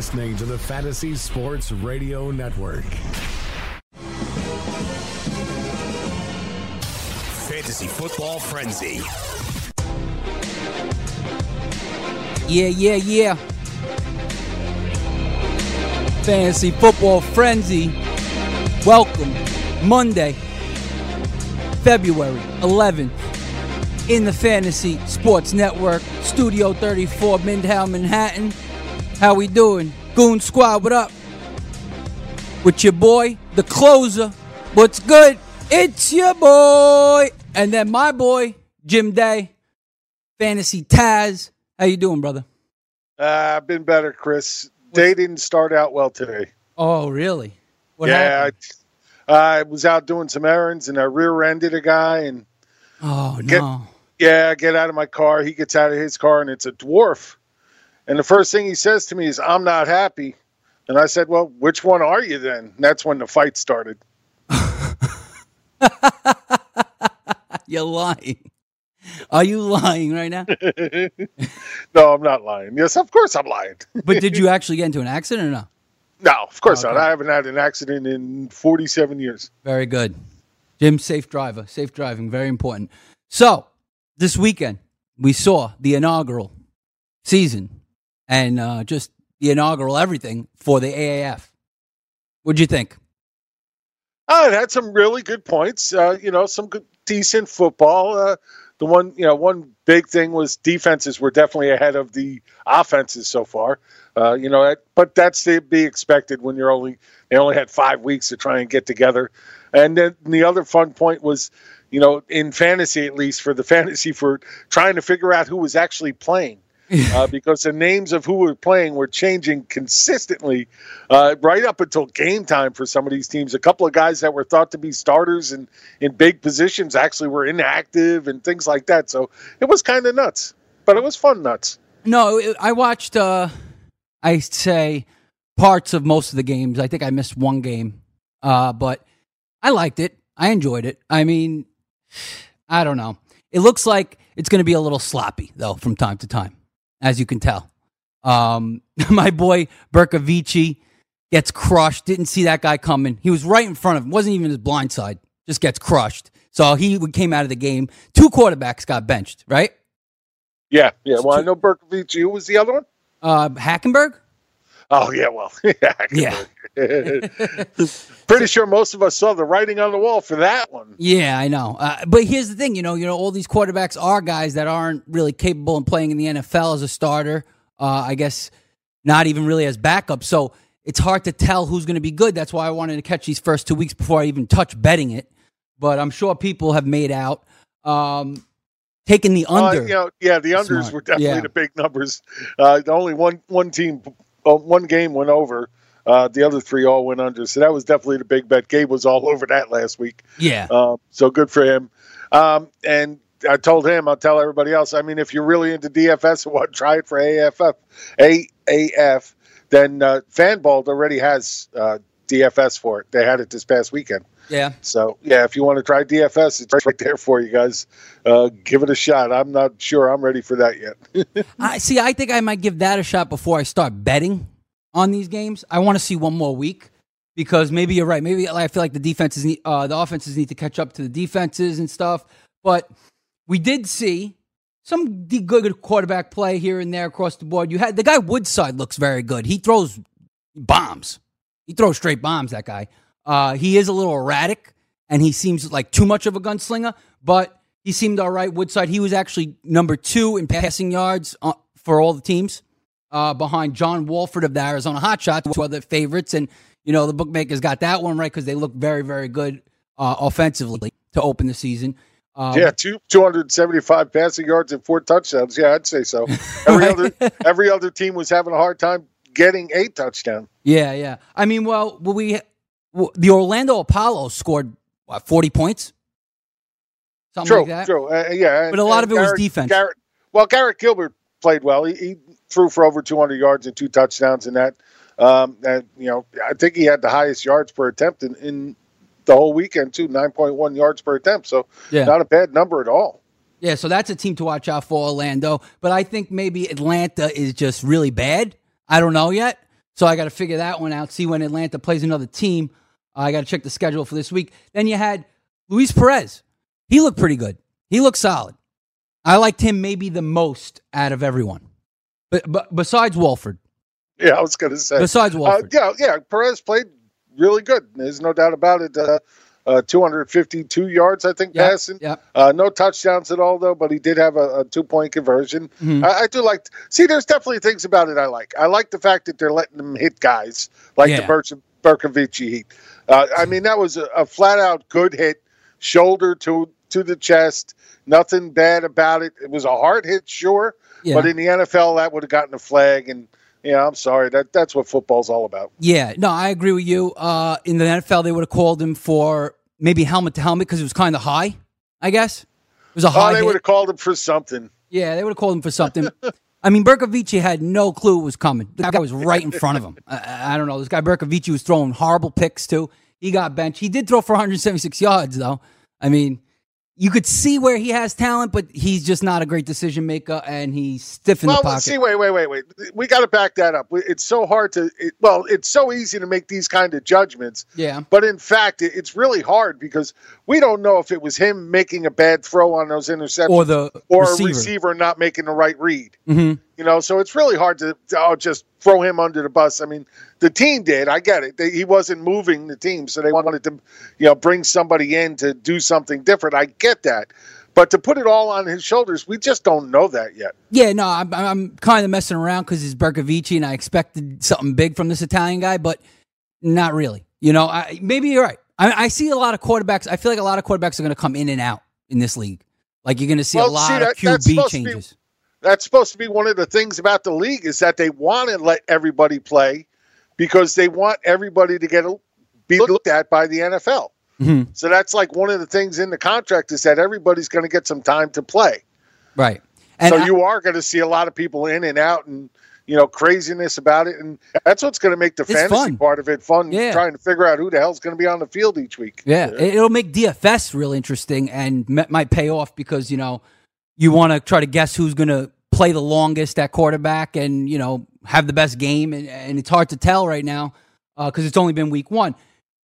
You're listening to the Fantasy Sports Radio Network. Fantasy Football Frenzy. Yeah, yeah, yeah. Fantasy Football Frenzy. Welcome. Monday, February 11th, in the Fantasy Sports Network, Studio 34, Midtown, Manhattan. How we doing? Goon Squad, what up? With your boy, the closer. What's good? It's your boy. And then my boy, Jim Day, Fantasy Taz. How you doing, brother? Uh, I've been better, Chris. Day didn't start out well today. Oh, really? What yeah, I, I, was out doing some errands and I rear-ended a guy and oh get, no. Yeah, I get out of my car. He gets out of his car and it's a dwarf. And the first thing he says to me is, I'm not happy. And I said, Well, which one are you then? And that's when the fight started. You're lying. Are you lying right now? no, I'm not lying. Yes, of course I'm lying. but did you actually get into an accident or no? No, of course okay. not. I haven't had an accident in 47 years. Very good. Jim, safe driver. Safe driving, very important. So, this weekend, we saw the inaugural season and uh, just the inaugural everything for the AAF. What'd you think? Oh, it had some really good points. Uh, you know, some good, decent football. Uh, the one, you know, one big thing was defenses were definitely ahead of the offenses so far. Uh, you know, but that's to be expected when you're only they only had five weeks to try and get together. And then the other fun point was, you know, in fantasy at least for the fantasy for trying to figure out who was actually playing uh, because the names of who were playing were changing consistently uh, right up until game time for some of these teams. A couple of guys that were thought to be starters and in big positions actually were inactive and things like that. So it was kind of nuts, but it was fun nuts. No, I watched. Uh, I say parts of most of the games. I think I missed one game, uh, but I liked it. I enjoyed it. I mean, I don't know. It looks like it's going to be a little sloppy though from time to time as you can tell. Um, my boy Bercovici gets crushed. Didn't see that guy coming. He was right in front of him. Wasn't even his blind side. Just gets crushed. So he came out of the game. Two quarterbacks got benched, right? Yeah, yeah. Well, I know Bercovici. Who was the other one? Uh, Hackenberg. Oh yeah, well, yeah. Pretty sure most of us saw the writing on the wall for that one. Yeah, I know. Uh, but here's the thing, you know, you know, all these quarterbacks are guys that aren't really capable of playing in the NFL as a starter. Uh, I guess not even really as backup. So it's hard to tell who's going to be good. That's why I wanted to catch these first two weeks before I even touch betting it. But I'm sure people have made out. Um, taking the uh, under. Uh, you know, yeah, the unders Smart. were definitely yeah. the big numbers. Uh, the only one one team uh, one game went over. Uh, the other three all went under. So that was definitely the big bet. Gabe was all over that last week. Yeah. Um, so good for him. Um, and I told him, I'll tell everybody else. I mean, if you're really into DFS and want to try it for AFF, AAF, then uh, Fanball already has uh, DFS for it. They had it this past weekend. Yeah. So yeah, if you want to try DFS, it's right there for you guys. Uh, give it a shot. I'm not sure I'm ready for that yet. I see. I think I might give that a shot before I start betting on these games. I want to see one more week because maybe you're right. Maybe I feel like the defenses, need, uh, the offenses need to catch up to the defenses and stuff. But we did see some good quarterback play here and there across the board. You had the guy Woodside looks very good. He throws bombs. He throws straight bombs. That guy. Uh, he is a little erratic, and he seems like too much of a gunslinger, but he seemed all right. Woodside, he was actually number two in passing yards uh, for all the teams, uh, behind John Wolford of the Arizona Hotshots, two other favorites. And, you know, the bookmakers got that one right because they look very, very good uh, offensively to open the season. Um, yeah, two, 275 passing yards and four touchdowns. Yeah, I'd say so. Every other every other team was having a hard time getting a touchdown. Yeah, yeah. I mean, well, we the Orlando Apollo scored what, 40 points? Something True, like that. true. Uh, yeah, But a lot of it was defense. Garrett, well, Garrett Gilbert played well. He, he threw for over 200 yards and two touchdowns in that. Um, and, you know, I think he had the highest yards per attempt in, in the whole weekend too, 9.1 yards per attempt. So Yeah. not a bad number at all. Yeah, so that's a team to watch out for, Orlando. But I think maybe Atlanta is just really bad. I don't know yet. So I got to figure that one out, see when Atlanta plays another team. I got to check the schedule for this week. Then you had Luis Perez. He looked pretty good. He looked solid. I liked him maybe the most out of everyone. But, but besides Wolford. Yeah, I was going to say. Besides Uh, yeah, yeah. Perez played really good. There's no doubt about it. Uh, uh, 252 yards, I think, Yep, passing. yep. Uh, no touchdowns at all, though, but he did have a, a two point conversion. Mhm. I, I do like. See, there's definitely things about it I like. I like the fact that they're letting him hit guys like Yeah. the Berch- Bercovici heat. Uh, I mean, that was a, a flat out good hit, shoulder to to the chest. Nothing bad about it. It was a hard hit, sure, Yeah. but in the NFL, that would have gotten a flag. And yeah, I'm sorry. That that's what football's all about. Yeah, no, I agree with you. Uh, in the NFL, they would have called him for maybe helmet to helmet because it was kind of high. I guess it was a high. Oh, they would have called him for something. Yeah, they would have called him for something. I mean, Bercovici had no clue it was coming. The guy was right in front of him. I- I, I don't know. This guy Bercovici was throwing horrible picks too. He got benched. He did throw for 176 yards though. I mean, you could see where he has talent, but he's just not a great decision maker, and he's stiff in Well, the pocket. see, wait, wait, wait, wait. We got to back that up. It's so hard to. It, well, it's so easy to make these kind of judgments. Yeah. But in fact, it, it's really hard because we don't know if it was him making a bad throw on those interceptions or the or receiver. a receiver not making the right read. Mhm. You know, so it's really hard to, to oh, just throw him under the bus. I mean, the team did. I get it. They, he wasn't moving the team, so they wanted to, you know, bring somebody in to do something different. I get that. But to put it all on his shoulders, we just don't know that yet. Yeah, no, I'm, I'm kind of messing around because he's Bercovici, and I expected something big from this Italian guy, but not really. You know, I, maybe you're right. I, I see a lot of quarterbacks. I feel like a lot of quarterbacks are going to come in and out in this league. Like you're going to see a lot see, of that- that's QB to be- changes. that's supposed to be one of the things about the league is that they want to let everybody play because they want everybody to get a, be looked at by the NFL. Mhm. So that's like one of the things in the contract is that everybody's going to get some time to play. Right. And so I- you are going to see a lot of people in and out and you know craziness about it, and that's what's going to make the It's fantasy fun. part of it fun. Yeah. Trying to figure out who the hell's going to be on the field each week. Yeah, it- it'll make DFS real interesting and might pay off because you know you want to try to guess who's going to play the longest at quarterback and you know have the best game, and, and it's hard to tell right now uh, because it's only been week one.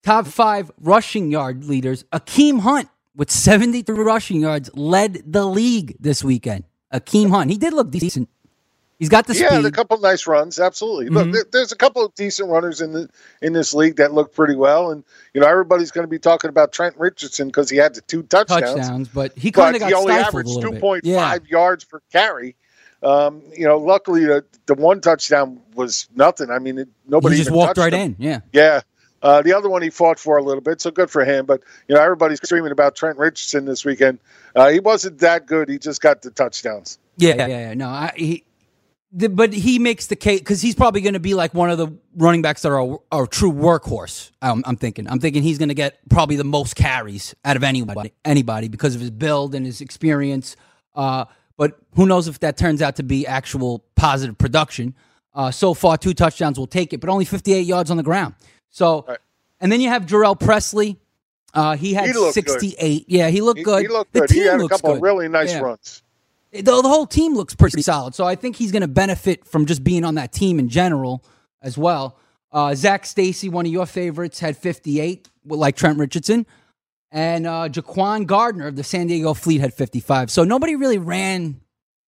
Top five rushing yard leaders: Akeem Hunt with seventy-three rushing yards led the league this weekend. Akeem Hunt, he did look decent. He's got the yeah, speed. a couple nice runs, absolutely. Mhm. Look, there's a couple of decent runners in the in this league that look pretty well, and you know everybody's going to be talking about Trent Richardson because he had the two touchdowns, touchdowns, but he kind but of he got only stifled a averaged two bit. Yeah. yards per carry. Um, you know, luckily the the one touchdown was nothing. I mean, it, nobody he just even walked right him. in. Yeah. Yeah. Uh, the other one he fought for a little bit, so good for him. But you know, everybody's screaming about Trent Richardson this weekend. Uh, he wasn't that good. He just got the touchdowns. Yeah, yeah, yeah. No, I, he, the, but he makes the case because he's probably going to be like one of the running backs that are a, are a true workhorse. I'm, I'm thinking. I'm thinking he's going to get probably the most carries out of anybody, anybody because of his build and his experience. Uh, but who knows if that turns out to be actual positive production? Uh, so far, two touchdowns will take it, but only 58 yards on the ground. So, Right. and then you have Jhurell Pressley. Uh, he had He looked good. 68. Yeah, he looked He, good. he looked the good. team He had a couple good. really nice Yeah runs. The, the whole team looks pretty solid. So I think he's going to benefit from just being on that team in general as well. Uh, Zac Stacy, one of your favorites, had 58, like Trent Richardson. And uh, Jaquan Gardner of the San Diego Fleet had 55. So nobody really ran,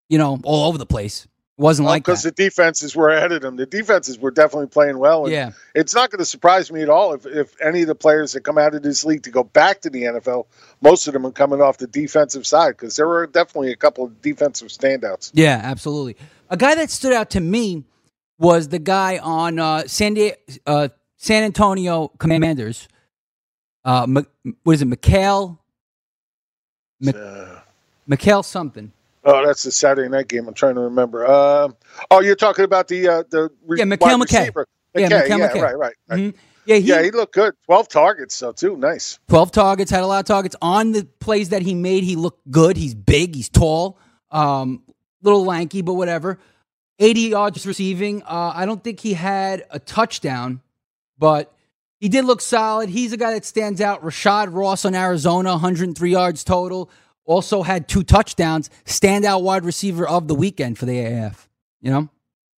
you know, all over the place. Wasn't like because the defenses were ahead of them. The defenses were definitely playing well. And Yeah. it's not going to surprise me at all if, if any of the players that come out of this league to go back to the NFL, most of them are coming off the defensive side because there were definitely a couple of defensive standouts. Yeah, absolutely. A guy that stood out to me was the guy on uh, San, Di- uh, San Antonio Commanders. Uh, M- what is it, Mikhail? Mik- Uh, Mikhail something. Oh, that's the Saturday night game. I'm trying to remember. Uh, oh, you're talking about the uh, the re- Yeah, Mekale McKay. receiver. Yeah, McKay, Mikhail yeah, McKay. right, right, right. Mhm. Yeah, he, Yeah, he looked good. Twelve targets, so too nice. 12 targets, had a lot of targets. On the plays that he made, he looked good. He's big, he's tall, um, little lanky, but whatever. 80 yards receiving. Uh, I don't think he had a touchdown, but he did look solid. He's a guy that stands out. Rashad Ross on Arizona, 103 yards total. Also had two touchdowns. Standout wide receiver of the weekend for the AAF. You know?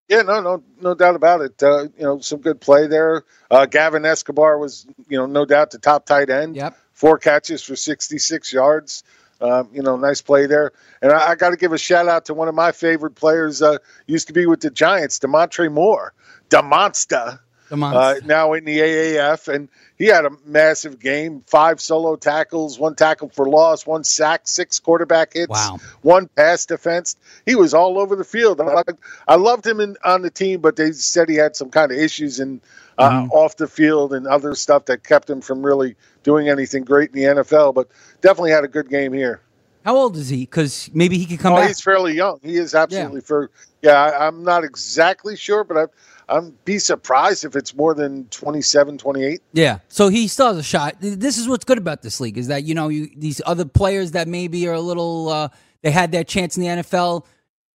Yeah, no, no, no doubt about it. Uh, you know, some good play there. Uh, Gavin Escobar was, you know, no doubt the top tight end. Yep. Four catches for 66 yards. Um, you know, nice play there. And I, I got to give a shout out to one of my favorite players. Uh, used to be with the Giants, Damontre Moore, the monster. Come on. Uh, now in the AAF, and he had a massive game: five solo tackles, one tackle for loss, one sack, six quarterback hits, Wow. one pass defense. He was all over the field. I, I loved him in, on the team, but they said he had some kind of issues in uh, Mm-hmm. off the field and other stuff that kept him from really doing anything great in the NFL. But definitely had a good game here. How old is he? Because maybe he could come Oh, back. he's fairly young. He is absolutely for. Yeah, I, I'm not exactly sure, but I. I'm be surprised if it's more than 27, 28. Yeah. So he still has a shot. This is what's good about this league is that you know you these other players that maybe are a little uh, they had their chance in the NFL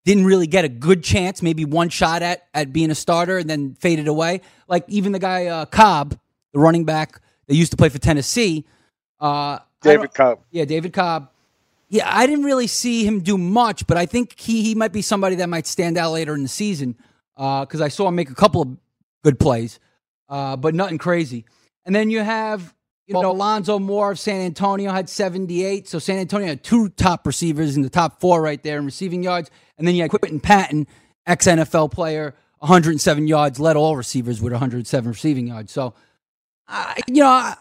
didn't really get a good chance, maybe one shot at at being a starter and then faded away. Like even the guy uh, Cobb, the running back that used to play for Tennessee, uh, David Cobb. yeah, David Cobb. Yeah, I didn't really see him do much, but I think he he might be somebody that might stand out later in the season because I saw him make a couple of good plays, uh, but nothing crazy. And then you have you know Alonzo Moore of San Antonio had 78, so San Antonio had two top receivers in the top four right there in receiving yards, and then you had Quinton Patton, ex NFL player, 107 yards, led all receivers with 107 receiving yards. So, I, you know, I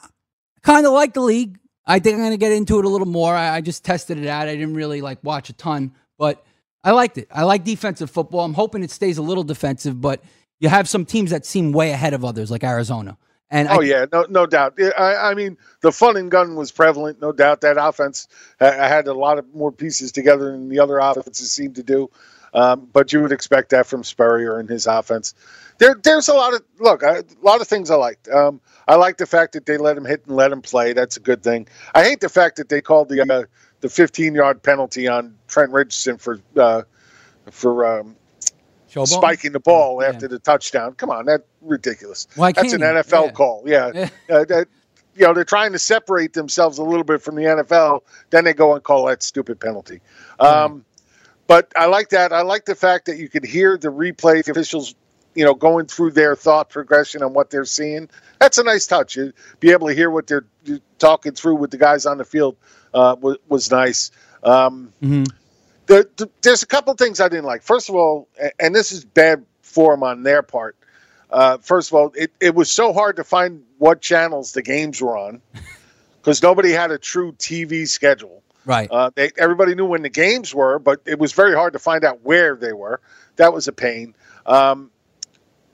kind of like the league. I think I'm going to get into it a little more. I, I just tested it out. I didn't really like watch a ton, but I liked it. I like defensive football. I'm hoping it stays a little defensive, but you have some teams that seem way ahead of others, like Arizona. And Oh I, yeah, no, no doubt. I, I mean, the fun and gun was prevalent, no doubt. That offense ha- had a lot of more pieces together than the other offenses seemed to do. Um, but you would expect that from Spurrier and his offense. There, there's a lot of look, I, a lot of things I liked. Um, I like the fact that they let him hit and let him play. That's a good thing. I hate the fact that they called the uh, the 15 yard penalty on Trent Richardson for uh, for um, spiking the ball after the touchdown. Come on, that's ridiculous. Why that's an? NFL Yeah. call. Yeah. Uh, that, you know they're trying to separate themselves a little bit from the NFL. Then they go and call that stupid penalty. Um, but I like that. I like the fact that you could hear the replay the officials, you know, going through their thought progression on what they're seeing. That's a nice touch. You be able to hear what they're talking through with the guys on the field uh, was, was nice. Um, Mhm. the, the, there's a couple things I didn't like. First of all, and this is bad form on their part. Uh, first of all, it, it was so hard to find what channels the games were on because nobody had a true TV schedule. Right. Uh, they, everybody knew when the games were, but it was very hard to find out where they were. That was a pain. Um,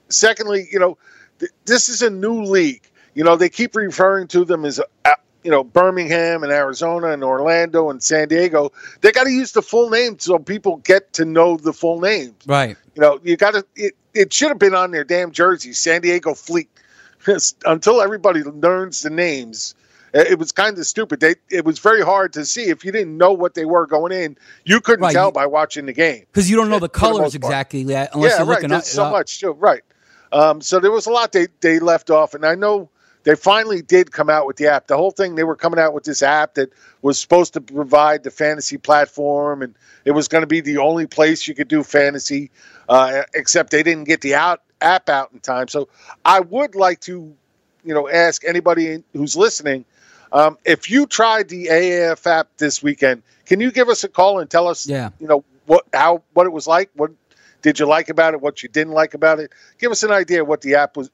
secondly, you know, th- this is a new league. You know, they keep referring to them as, you know, Birmingham and Arizona and Orlando and San Diego. They got to use the full name so people get to know the full names. right. You know, you got to. It, it should have been on their damn jersey, San Diego Fleet. Until everybody learns the names, it was kind of stupid. They, it was very hard to see if you didn't know what they were going in. You couldn't Right, tell you- by watching the game. Because you don't know the For the colors exactly unless yeah, you're right. looking There's up. so up. much too. Right. Um, so there was a lot they they left off, and I know they finally did come out with the app. The whole thing they were coming out with this app that was supposed to provide the fantasy platform, and it was going to be the only place you could do fantasy. Uh, except they didn't get the out app out in time. So I would like to, you know, ask anybody who's listening. Um, if you tried the AAF app this weekend, can you give us a call and tell us, Yeah. you know, what how what it was like? What did you like about it? What you didn't like about it? Give us an idea what the app was,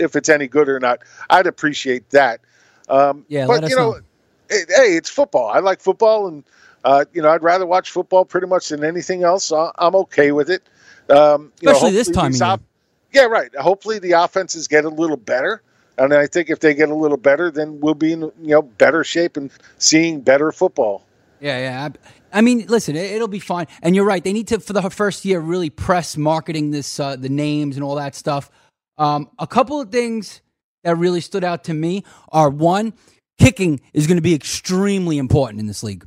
if it's any good or not. I'd appreciate that. Um, Yeah, but you know, know. it- hey, it's football. I like football, and uh, you know, I'd rather watch football pretty much than anything else. I- I'm okay with it. Um, you know, Especially this time of these year. op- yeah, right. Hopefully the offenses get a little better. And I think if they get a little better, then we'll be in you know better shape and seeing better football. Yeah, yeah. I, I mean, listen, it, will be fine. And you're right. They need to, for the first year, really press marketing this, uh, the names and all that stuff. Um, a couple of things that really stood out to me are one, kicking is going to be extremely important in this league.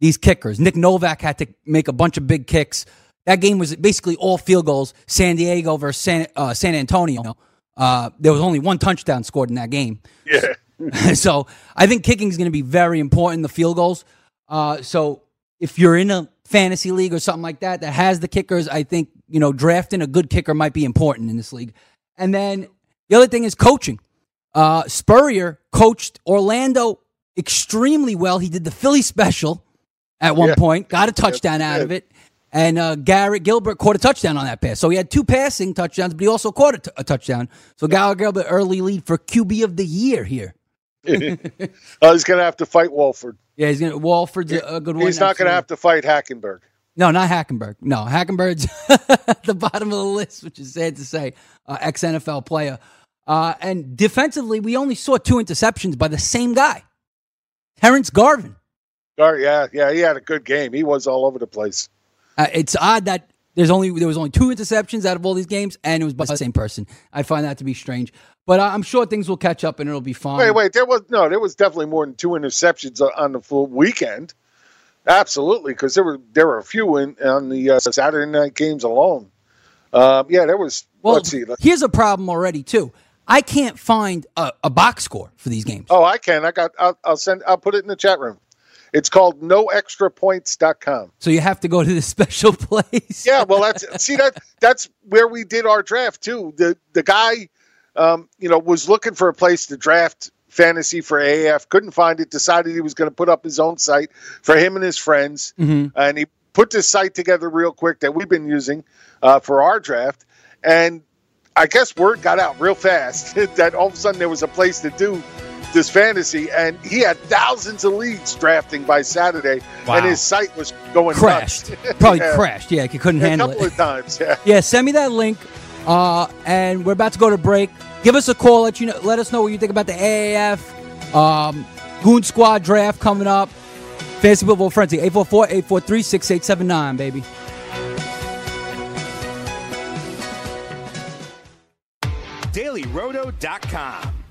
These kickers. Nick Novak had to make a bunch of big kicks. That game was basically all field goals. San Diego versus San, uh, San Antonio. Uh, there was only one touchdown scored in that game. Yeah. so I think kicking is going to be very important, the field goals. Uh, so if you're in a fantasy league or something like that that has the kickers, I think, you know, drafting a good kicker might be important in this league. And then the other thing is coaching. Uh, Spurrier coached Orlando extremely well. He did the Philly special at one Yeah. point, got a touchdown out of it. And uh, Garrett Gilbert caught a touchdown on that pass. So he had two passing touchdowns, but he also caught a, t- a touchdown. So Garrett Gilbert early lead for QB of the year here. Oh, he's going to have to fight Wolford. Yeah, he's gonna. Wolford's a, a good one. He's not going to have to fight Hackenberg. No, not Hackenberg. No, Hackenberg's at the bottom of the list, which is sad to say. Uh, Ex NFL player. Uh, and defensively, we only saw two interceptions by the same guy, Terrence Garvin. Gar- yeah, yeah, he had a good game. He was all over the place. Uh, it's odd that there's only there was only two interceptions out of all these games, and it was by the same person. I find that to be strange, but uh, I'm sure things will catch up and it'll be fine. Wait, wait, there was no, there was definitely more than two interceptions on the full weekend. Absolutely, because there were there were a few in on the uh, Saturday night games alone. Um, yeah, there was. Well, let's see. here's a problem already too. I can't find a, a box score for these games. Oh, I can. I got. I'll, I'll send. I'll put it in the chat room. It's called noextrapoints.com. So you have to go to the special place. Yeah, well, that's see that that's where we did our draft too. The the guy, um, you know, was looking for a place to draft fantasy for AAF, couldn't find it. Decided he was going to put up his own site for him and his friends, and he put this site together real quick that we've been using uh, for our draft. And I guess word got out real fast that all of a sudden there was a place to do this fantasy, and he had thousands of leads drafting by Saturday, Wow. and his site was going crashed. Probably Yeah. crashed. Yeah, he couldn't a handle couple it. of times. Yeah. Yeah, send me that link. Uh, and we're about to go to break. Give us a call. Let you know. Let us know what you think about the AAF um, Goon Squad draft coming up. Fantasy Football Frenzy 844-843-6879, baby. DailyRoto.com.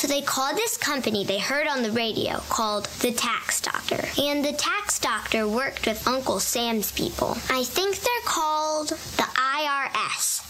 So they called this company they heard on the radio called the Tax Doctor. And the Tax Doctor worked with Uncle Sam's people. I think they're called the IRS.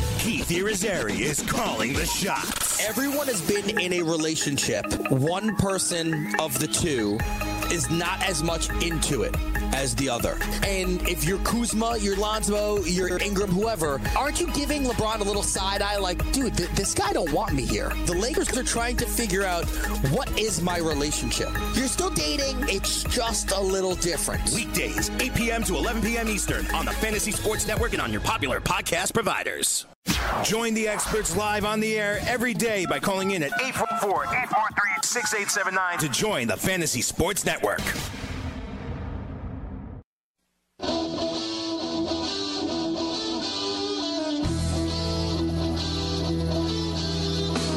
Keith Irizarry is calling the shots. Everyone has been in a relationship. One person of the two is not as much into it as the other. And if you're Kuzma, you're Lonzo, you're Ingram, whoever, aren't you giving LeBron a little side eye like, dude, th- this guy don't want me here? The Lakers are trying to figure out what is my relationship. You're still dating, it's just a little different. Weekdays, 8 p.m. to 11 p.m. Eastern on the Fantasy Sports Network and on your popular podcast providers. Join the experts live on the air every day by calling in at 844-843-6879 to join the Fantasy Sports Network.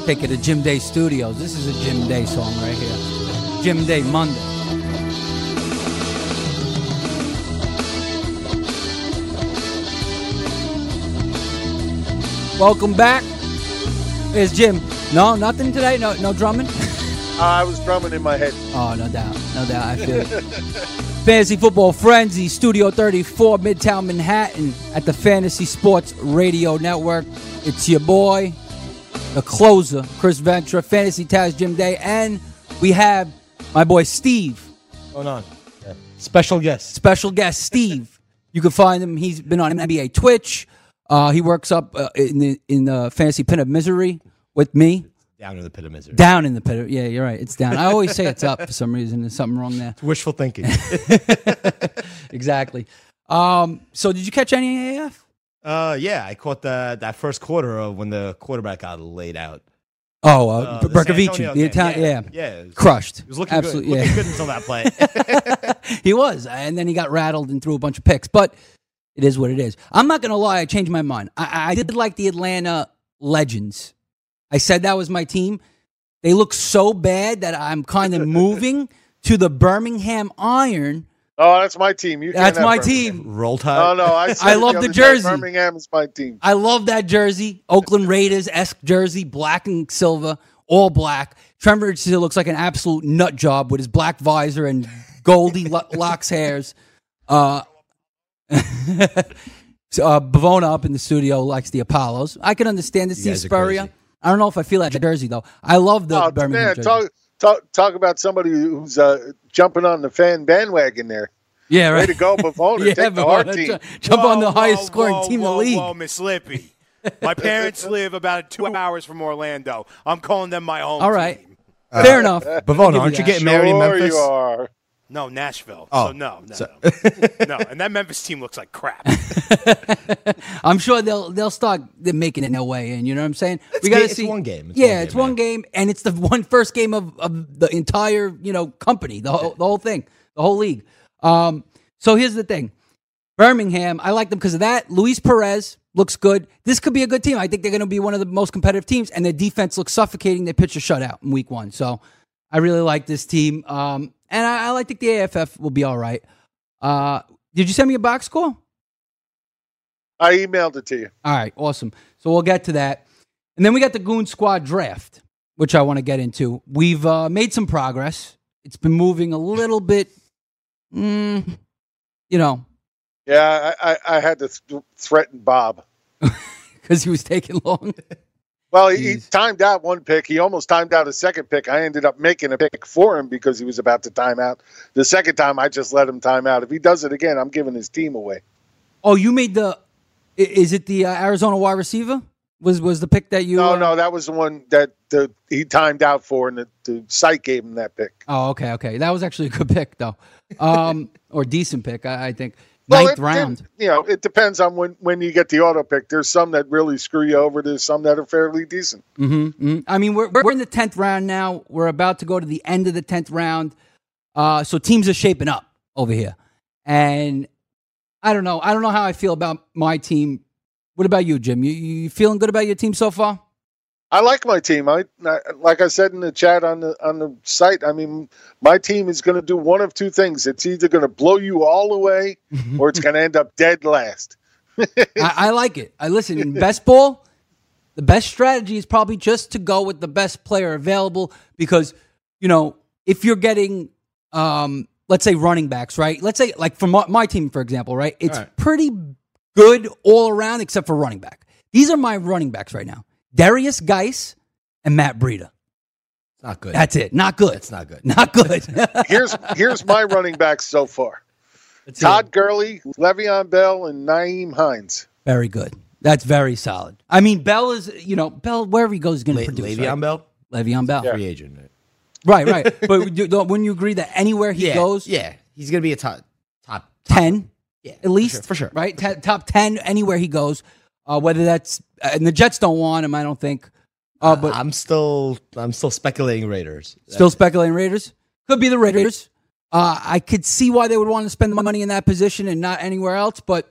Take it to Jim Day Studios. This is a Jim Day song right here. Jim Day Monday. Welcome back. It's Jim. No, nothing today. No, no drumming. Uh, I was drumming in my head. Oh, no doubt, no doubt. I feel it. Fantasy Football Frenzy, Studio 34, Midtown Manhattan, at the Fantasy Sports Radio Network. It's your boy, the closer, Chris Ventura, Fantasy Taz Jim Day, and we have my boy Steve, Going on. Special guest. special guest Steve. You can find him. He's been on NBA Twitch. Uh, he works up uh, in the in the Fantasy Pit of Misery with me. Down in the pit of misery. Down in the pit. Of, yeah, you're right. It's down. I always say it's up for some reason. There's something wrong there. Wishful thinking. exactly. Um, so did you catch any AF? uh, yeah, I caught the, that first quarter of when the quarterback got laid out. Oh, uh, Uh, the Bercovici, the game. Italian, yeah, Yeah, it was- crushed. He was looking Absolutely, good. yeah. Looking good until that play. he was, and then he got rattled and threw a bunch of picks. But it is what it is. I'm not gonna lie, I changed my mind. I, I did like the Atlanta Legends. I said that was my team. They look so bad that I'm kind of moving to the Birmingham Iron. Oh, that's my team. You That's my team. Roll Tide. Oh no, I, I love the other day, jersey. Birmingham is my team. I love that jersey, Oakland Raiders esque jersey, black and silver, all black. Trevor still looks like an absolute nut job with his black visor and goldy locks hairs. Uh, so, uh, Bavona up in the studio likes the Apollos. I can understand the Steve guys are Spurrier. crazy. I don't know if I feel that jersey though. I love the Oh, Birmingham man, jersey. talk, talk talk about somebody who's uh, jumping on the fan bandwagon there. yeah, Way to go, Bavona. Yeah, Take the hard Bavona, team. ju- jump on the Whoa, highest whoa, scoring whoa, team in whoa, the league. Whoa, Miss Lippy. My parents live about two hours from Orlando. I'm calling them my home. All right, team. fair enough. Bavona, aren't you that. getting married in Sure Memphis? you are. No, Nashville. Oh, so no, no, so- no. no. And that Memphis team looks like crap. I'm sure they'll they'll start making it their way in. You know what I'm saying? It's ga- it's one game. It's yeah, one it's game, one game, and it's the one first game of, of the entire you know company, the whole the whole thing, the whole league. Um, so here's the thing: Birmingham, I like them because of that. Luis Perez looks good. This could be a good team. I think they're going to be one of the most competitive teams, and their defense looks suffocating. They pitched a shutout in week one, so I really like this team. Um, and I, I like think the AFF will be all right. Uh, did you send me a box score? I emailed it to you. All right, awesome. So we'll get to that. And then we got the Goon Squad draft, which I want to get into. We've uh, made some progress. It's been moving a little bit, mm, you know, Yeah, I, I, I had to th- threaten Bob. because he was taking long. Well, he, he timed out one pick. He almost timed out a second pick. I ended up making a pick for him because he was about to time out. The second time, I just let him time out. If he does it again, I'm giving his team away. Oh, you made the. Is it the uh, Arizona wide receiver? Was was the pick that you? No, uh, no, that was the one that the, he timed out for, and the, the site gave him that pick. Oh, okay, okay. That was actually a good pick, though, um, or decent pick, I, I think. Well, Ninth it- round. it- you know, it depends on when, when you get the auto pick. There's some that really screw you over. There's some that are fairly decent. hmm I mean, we're we're in the tenth round now. We're about to go to the end of the tenth round. Uh, so teams are shaping up over here, and I don't know. I don't know how I feel about my team. What about you, Jim? You, you feeling good about your team so far? I like my team. I, I like I said in the chat on the on the site. I mean, my team is going to do one of two things. It's either going to blow you all away, or it's going to end up dead last. I, I like it. I listen in best ball. The best strategy is probably just to go with the best player available because you know if you're getting, um, let's say running backs, right? Let's say like for my, my team, for example, right? It's All right. pretty good all around except for running back. These are my running backs right now: Darius Geis and Matt Breida. It's not good. That's it. Not good. It's not good. Not good. Here's here's my running backs so far: Todd Gurley, Le'Veon Bell, and Nyheim Hines. very good. That's very solid. I mean, Bell is you know Bell wherever he goes is going to Le- produce. Le'Veon right? Bell, Le'Veon Bell. free agent. right? Right, right. but wouldn't you agree that anywhere he yeah, goes, yeah, he's gonna be a top, top. ten Yeah, at least, for sure. For sure. right? Te- top ten anywhere he goes. Uh, whether that's and the Jets don't want him, I don't think. Uh, but I'm still, I'm still speculating Raiders. still speculating Raiders could be the Raiders. Uh, I could see why they would want to spend the money in that position and not anywhere else, but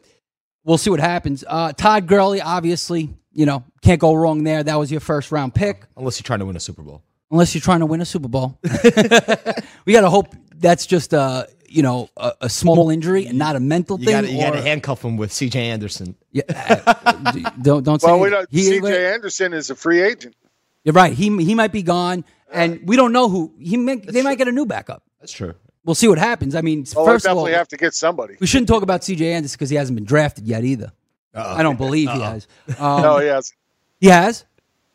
we'll see what happens. Uh, Todd Gurley, obviously, you know, can't go wrong there. That was your first round pick. unless you're trying to win a Super Bowl. unless you're trying to win a Super Bowl. we got to hope that's just uh you know a, a small injury and not a mental You thing. got you got to handcuff him with C.J. Anderson. yeah, uh, don't don't say Well, we don't, C.J. Anderson is a free agent. You're right. He he might be gone, and we don't know who he. May, they might get a new backup. That's true. We'll see what happens. I mean, Well, we first of all, definitely have to get somebody. we shouldn't talk about C.J. Anderson because he hasn't been drafted yet either. Uh-oh. I don't believe he Uh-oh. has. Um, no, he hasn't. He has.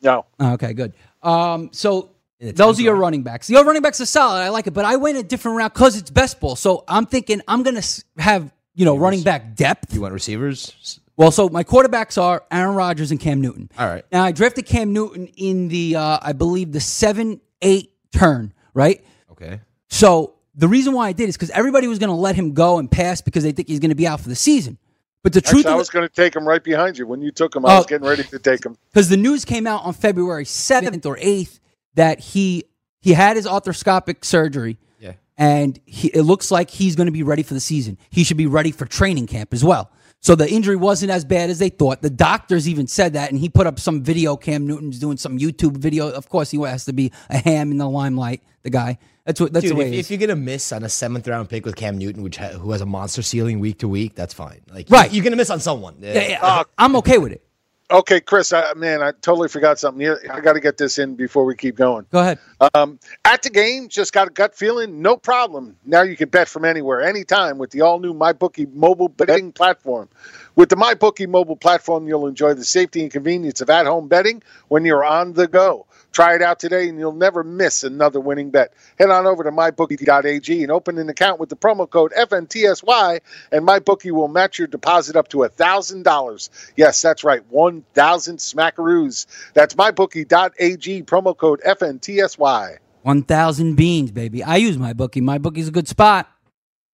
No. Oh, okay, good. Um, so those are your running backs. Your running backs are solid. I like it, but I went a different route because it's best ball. So I'm thinking I'm gonna have you know running back depth. You want receivers? Well, so my quarterbacks are Aaron Rodgers and Cam Newton. All right. Now I drafted Cam Newton in the uh, I believe the seven eight turn, right? Okay. So the reason why I did is because everybody was going to let him go and pass because they think he's going to be out for the season. But the truth Actually, I was going to take him right behind you. When you took him, I was Oh. getting ready to take him. because the news came out on February seventh or eighth that he he had his arthroscopic surgery. Yeah. and he, it looks like he's going to be ready for the season. He should be ready for training camp as well. So the injury wasn't as bad as they thought. The doctors even said that, and he put up some video. Cam Newton's doing some YouTube video. Of course, he has to be a ham in the limelight. The guy. That's what. That's Dude, the way. if, it is. if you're gonna miss on a seventh round pick with Cam Newton, which ha- who has a monster ceiling week to week, that's fine. Like, Right. you're gonna miss on someone. yeah, yeah, I'm okay with it. Okay, Chris, I, man, I totally forgot something. I got to get this in before we keep going. Go ahead. Um, at the game, just got a gut feeling, no problem. Now you can bet from anywhere, anytime with the all new MyBookie mobile betting platform. With the MyBookie mobile platform, you'll enjoy the safety and convenience of at home betting when you're on the go. Try it out today and you'll never miss another winning bet. Head on over to mybookie.ag and open an account with the promo code FNTSY, and MyBookie will match your deposit up to $1,000. Yes, that's right, 1,000 smackaroos. That's mybookie.ag, promo code FNTSY. One thousand beans, baby. I use my bookie. My bookie's a good spot.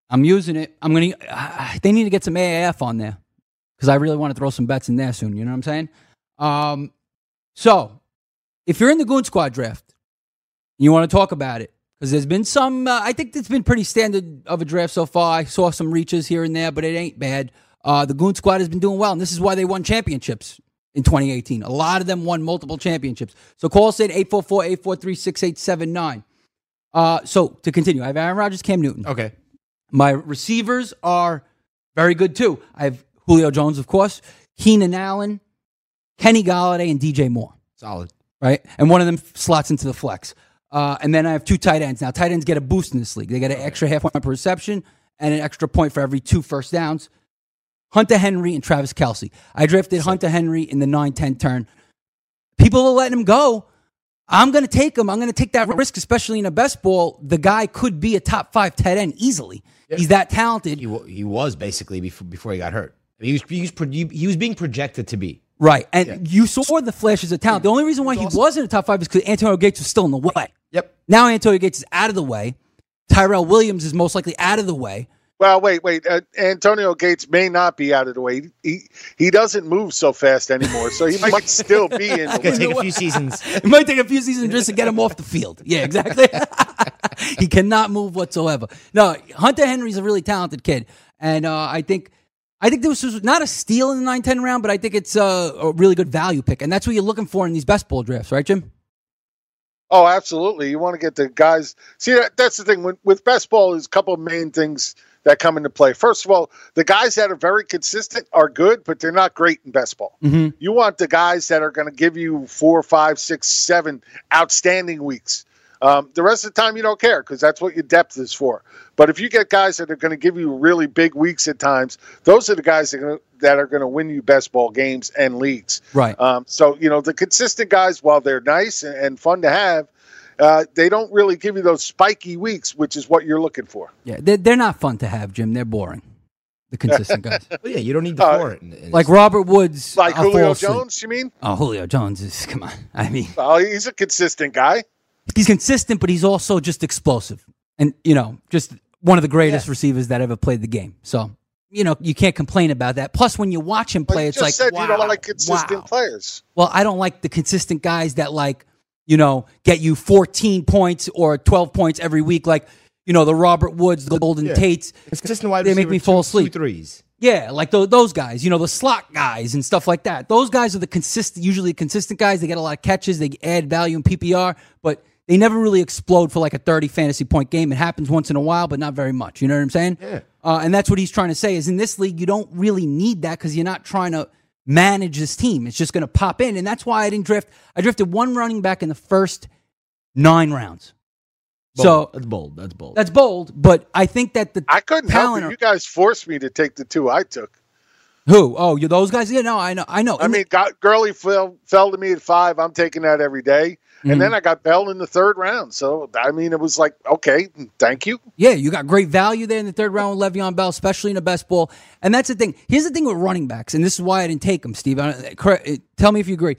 I'm using it. I'm gonna. Uh, they need to get some AAF on there because I really want to throw some bets in there soon. You know what I'm saying? Um, so if you're in the Goon Squad draft, you want to talk about it because there's been some. Uh, I think it's been pretty standard of a draft so far. I saw some reaches here and there, but it ain't bad. Uh, the Goon Squad has been doing well, and this is why they won championships in 2018. A lot of them won multiple championships. So call us at 844-843-6879. Uh, so to continue, I have Aaron Rodgers, Cam Newton. Okay. My receivers are very good too. I have Julio Jones, of course, Keenan Allen, Kenny Golladay, and DJ Moore. Solid. Right, and one of them slots into the flex. Uh, and then I have two tight ends. Now tight ends get a boost in this league. They get an extra half point per reception and an extra point for every two first downs. Hunter Henry and Travis Kelce. I drafted Hunter Henry in the 9-10 turn. People are letting him go. I'm going to take him. I'm going to take that risk, especially in a best ball. The guy could be a top five tight end easily. He's that talented. He, he was basically before, before he got hurt. He was, he, was he was being projected to be. Right. And you saw the flashes of talent. The only reason why he wasn't a top five is because Antonio Gates was still in the way. Yep. Now Antonio Gates is out of the way. Tyrell Williams is most likely out of the way. Well, wait, wait. Uh, Antonio Gates may not be out of the way. He he doesn't move so fast anymore, so he might still be in the It's way. take a few seasons. It might take a few seasons just to get him off the field. Yeah, exactly. he cannot move whatsoever. No, Hunter Henry's a really talented kid, and uh, I think I think this was not a steal in the 9-10 round, but I think it's a, a really good value pick, and that's what you're looking for in these best ball drafts, right, Jim? Oh, absolutely. You want to get the guys. See, that, that's the thing with, with best ball. Is a couple of main things that come into play. First of all, the guys that are very consistent are good, but they're not great in best ball. Mm-hmm. You want the guys that are going to give you four, five, six, seven outstanding weeks. Um, the rest of the time, you don't care because that's what your depth is for. But if you get guys that are going to give you really big weeks at times, those are the guys that are gonna, that are going to win you best ball games and leagues. Right. Um, so you know the consistent guys, while they're nice and, and fun to have, uh, they don't really give you those spiky weeks, which is what you're looking for. Yeah, they're, they're not fun to have, Jim. They're boring. The consistent guys. Well, yeah, you don't need the Uh, floor. in- in- like Robert Woods. Like I'll Julio. Jones, you mean? Oh, Julio Jones is, come on. I mean, Well, he's a consistent guy. He's consistent, but he's also just explosive. And, you know, just one of the greatest receivers that ever played the game. So, you know, you can't complain about that. Plus, when you watch him play, it's like, said wow, you don't like consistent wow. players. Well, I don't like the consistent guys that like, you know, get you 14 points or 12 points every week. Like, you know, the Robert Woods, the Golden Yeah. Tates. Consistent wide They make receiver, me fall two- asleep. Two threes. Yeah, like tho- those guys, you know, the slot guys and stuff like that. Those guys are the consistent, usually consistent guys. They get a lot of catches. They add value in PPR, but they never really explode for like a 30 fantasy point game. It happens once in a while, but not very much. You know what I'm saying? Yeah. Uh, and that's what he's trying to say is in this league, you don't really need that because you're not trying to manage this team. It's just going to pop in. And that's why I didn't drift. I drifted one running back in the first nine rounds. Bold. So that's bold. That's bold. that's bold, but I think that the I couldn't help it. are- You guys forced me to take the two I took. who? Oh, you those guys? Yeah, no, I know, I know. I mean, got, Gurley fell fell to me at five. I'm taking that every day. Mhm. And then I got Bell in the third round. So I mean, it was like, okay, thank you. Yeah, you got great value there in the third round with Le'Veon Bell, especially in the best ball. And that's the thing. Here's the thing with running backs, and this is why I didn't take them, Steve. I don't- Tell me if you agree.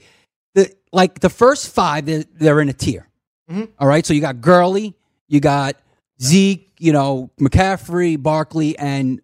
The, like the first five, they're, they're in a tier. All right, so you got Gurley, you got Zeke, you know McCaffrey, Barkley, and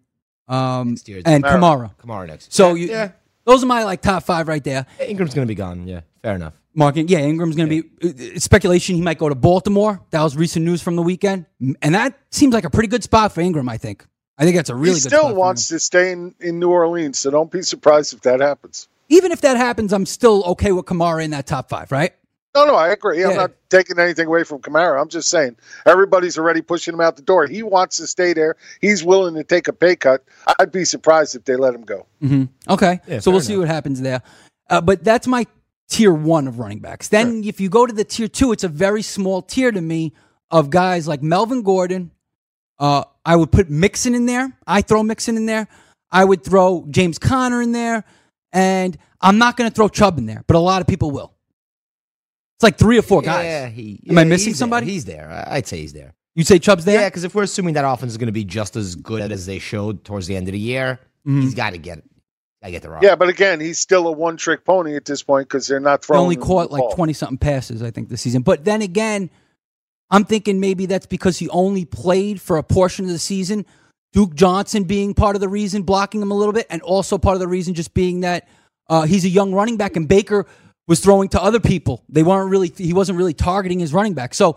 um and Kamara. Kamara. Kamara next. So you, yeah. Those are my like top five right there. Ingram's gonna be gone. Yeah, fair enough. Marking, yeah, Ingram's going to be uh, speculation. He might go to Baltimore. That was recent news from the weekend, and that seems like a pretty good spot for Ingram. I think. I think that's a really he good. still spot for wants to stay in, in New Orleans. So don't be surprised if that happens. Even if that happens, I'm still okay with Kamara in that top five, right? No, no, I agree. I'm not taking anything away from Kamara. I'm just saying everybody's already pushing him out the door. He wants to stay there. He's willing to take a pay cut. I'd be surprised if they let him go. Mm-hmm. Okay, Yeah, so we'll fair see what happens there. Uh, but that's my tier one of running backs. Then if you go to the tier two, it's a very small tier to me of guys like Melvin Gordon. Uh, I would put Mixon in there. I throw Mixon in there. I would throw James Conner in there, and I'm not going to throw Chubb in there, but a lot of people will. It's like three or four guys. Yeah, he. Am I missing he's there. somebody? He's there. I- I'd say he's there. You'd say Chubb's there? Yeah, because if we're assuming that offense is going to be just as good as they showed towards the end of the year, Mhm. he's got to get it. I get the wrong. Yeah, but again, he's still a one trick pony at this point because they're not He throwing. only him the caught like ball. 20 something passes, I think, this season. But then again, I'm thinking maybe that's because he only played for a portion of the season. Duke Johnson being part of the reason, blocking him a little bit, and also part of the reason just being that uh, he's a young running back and Baker was throwing to other people. They weren't really, he wasn't really targeting his running back. So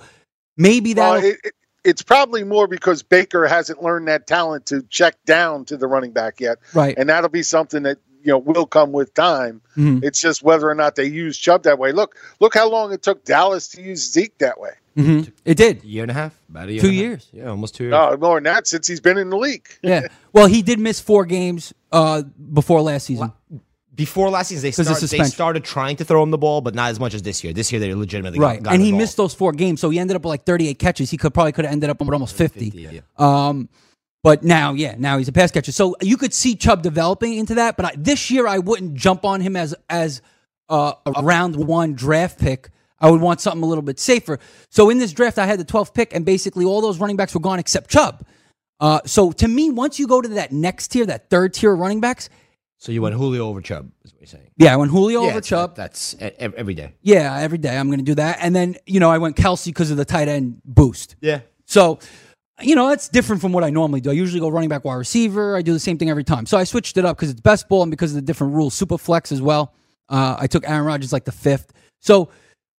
maybe that. Well, it, it, it's probably more because Baker hasn't learned that talent to check down to the running back yet, right. and that'll be something that you know will come with time. Mhm. It's just whether or not they use Chubb that way. Look, look how long it took Dallas to use Zeke that way. Mhm. It did. year and a half, about a year. Two and a half. years. Yeah, almost two years. No, more than that since he's been in the league. Yeah. Well, he did miss four games uh, before last season. Before last season, they, start, they started trying to throw him the ball, but not as much as this year. This year, they legitimately Right. and he ball. missed those four games, so he ended up with like 38 catches. He could probably could have ended up with almost 50. 50, yeah. Um, but now, yeah, now he's a pass catcher. So you could see Chubb developing into that. But I, this year, I wouldn't jump on him as as uh, a round one draft pick. I would want something a little bit safer. So in this draft, I had the 12th pick, and basically all those running backs were gone except Chubb. Uh, so to me, once you go to that next tier, that third tier of running backs, So you went Julio over Chubb, is what you're saying. yeah, I went Julio Yeah, over it's- Chubb. That's e- every day. Yeah, every day I'm going to do that. And then, you know, I went Kelce because of the tight end boost. Yeah. So, you know, that's different from what I normally do. I usually go running back, wide receiver. I do the same thing every time. So I switched it up because it's best ball and because of the different rules. Super flex as well. Uh, I took Aaron Rodgers like the fifth. So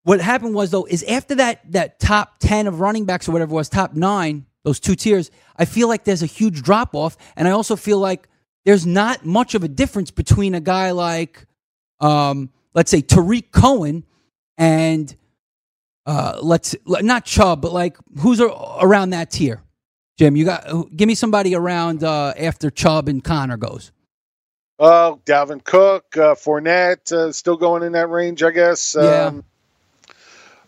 what happened was though is after that that top ten of running backs or whatever it was top nine, those two tiers, I feel like there's a huge drop off, and I also feel like there's not much of a difference between a guy like, um, let's say Tarik Cohen and uh, let's not Chubb, but like who's around that tier? Jim, you got give me somebody around uh, after Chubb and Conner goes. Oh, Dalvin Cook, uh, Fournette, uh, still going in that range, I guess. Yeah. Um,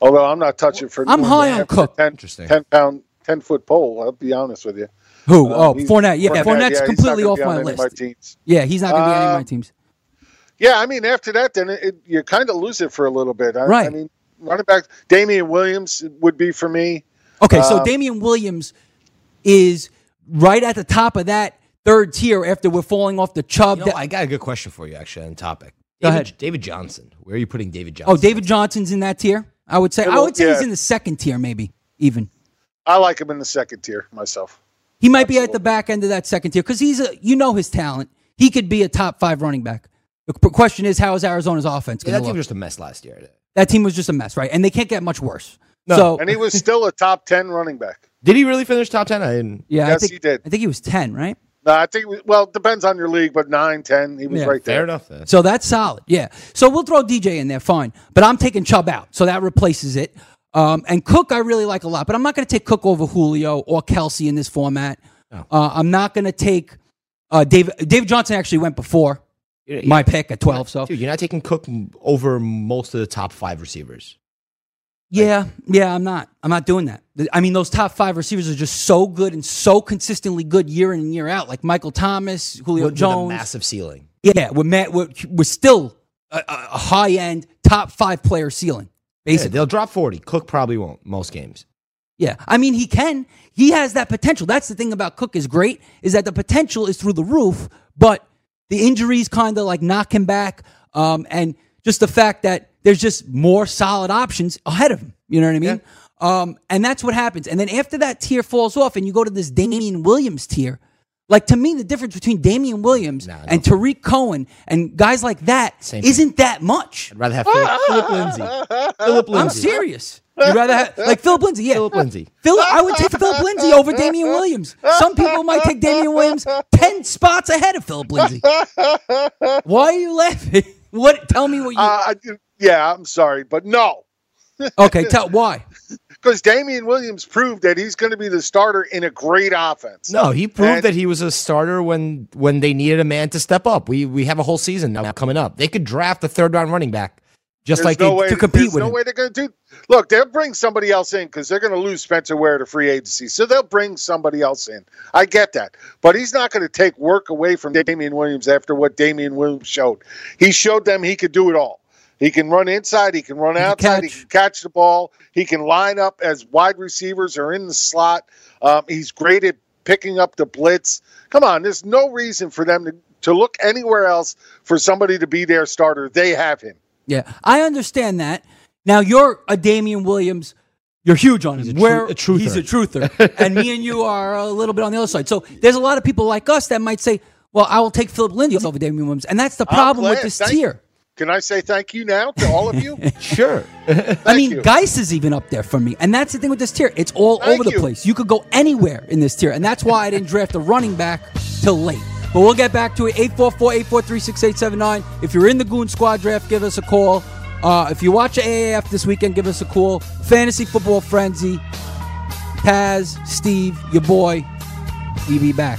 although I'm not touching for. I'm high than on half the Cook. 10, Interesting. 10 pound, ten foot pole. I'll be honest with you. Who? Uh, oh, he's- Fournette. Yeah, Fournette, Fournette's yeah, completely off my any of my list. teams. Yeah, he's not going to be on any of my Um, teams. Yeah, I mean, after that, then it, it, you kind of lose it for a little bit. I, Right. I mean, running back, Damien Williams would be for me. Okay, so um, Damien Williams is right at the top of that third tier after we're falling off the Chubb. You know, I got a good question for you, actually, on topic. Go David, ahead. David Johnson. Where are you putting David Johnson? oh, David Johnson's in that tier. I would say. Yeah, I would say he's in the second tier, maybe even. I like him in the second tier myself. He might be at the back end of that second tier because he's a. You know his talent. He could be a top five running back. The question is, how is Arizona's offense Yeah, that to team was just a mess last year. that team was just a mess, right? And they can't get much worse. No. So And he was still a top 10 running back. Did he really finish top 10? I didn't. yeah, I Yes, think he did. I think he was ten, right? No, I think, well, it depends on your league, but 9, 10, he was Yeah. right there. Fair enough. Then. So that's solid. Yeah. So we'll throw DJ in there, fine. But I'm taking Chubb out. So that replaces it. Um, and Cook, I really like a lot, but I'm not going to take Cook over Julio or Kelce in this format. Uh, I'm not going to take uh, David. David Johnson actually went before my pick at 12. So Dude, you're not taking Cook over most of the top five receivers. yeah, yeah, I'm not. I'm not doing that. I mean, those top five receivers are just so good and so consistently good year in and year out. Like Michael Thomas, Julio With, with a Jones. massive ceiling. Yeah, we're, we're, we're still a, a a high end top five player ceiling. Yeah, Basically, they'll drop 40. Cook probably won't most games. Yeah, I mean he can. He has that potential. That's the thing about Cook is great is that the potential is through the roof, but the injuries kind of like knock him back, um, and just the fact that there's just more solid options ahead of him. You know what I mean? Um, and that's what happens. And then after that tier falls off, and you go to this Damien Williams tier. Like to me, the difference between Damien Williams and Tarik Cohen and guys like that Same thing. not that much. I'd rather have Philip, Philip Lindsay. Philip I'm serious. You'd rather have like Philip Lindsay, yeah. Philip Lindsay. Phil, I would take Philip Lindsay over Damien Williams. Some people might take Damien Williams ten spots ahead of Philip Lindsay. Why are you laughing? What? Tell me what you. Uh, I, yeah, I'm sorry, but no, okay, tell why. Because Damien Williams proved that he's going to be the starter in a great offense. No, he proved And- that he was a starter when when they needed a man to step up. We we have a whole season now coming up. They could draft a third round running back just like no they, way to compete with no him. way they're going to do. Look, they'll bring somebody else in because they're going to lose Spencer Ware to free agency, so they'll bring somebody else in. I get that, but he's not going to take work away from Damien Williams after what Damien Williams showed. He showed them he could do it all. He can run inside, he can run can outside, he can catch the ball, he can line up as wide receivers or in the slot. Um, he's great at picking up the blitz. Come on, there's no reason for them to, to look anywhere else for somebody to be their starter. They have him. Yeah, I understand that. Now you're a Damien Williams. You're huge on him. a tru- Where a truther. he's a truther, and me and you are a little bit on the other side. So there's a lot of people like us that might say, "Well, I will take Philip Lindsay over Damien Williams," and that's the problem with this Thank- tier. Can I say thank you now to all of you? Sure. I mean, you. Geis is even up there for me, and that's the thing with this tier. It's all Thank over the you. place. You could go anywhere in this tier, and that's why I didn't draft a running back till late. But we'll get back to it. 844-843-6879. If you're in the Goon Squad draft, give us a call. Uh, if you watch AAF this weekend, give us a call. Fantasy Football Frenzy. Taz, Steve, your boy. We be back.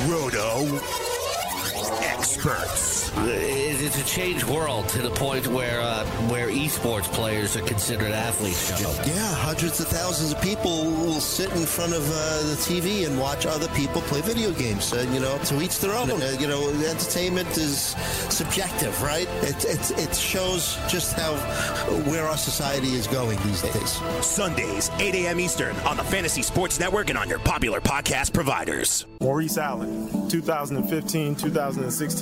Roto experts. It's a changed world to the point where uh, where esports players are considered athletes. Yeah, hundreds of thousands of people will sit in front of uh, the TV and watch other people play video games. Uh, you know, to each their own. Uh, you know, entertainment is subjective, right? It, it, it shows just how where our society is going these days. Sundays, 8 a.m. Eastern on the Fantasy Sports Network and on your popular podcast providers. Maurice Allen, 2015 2016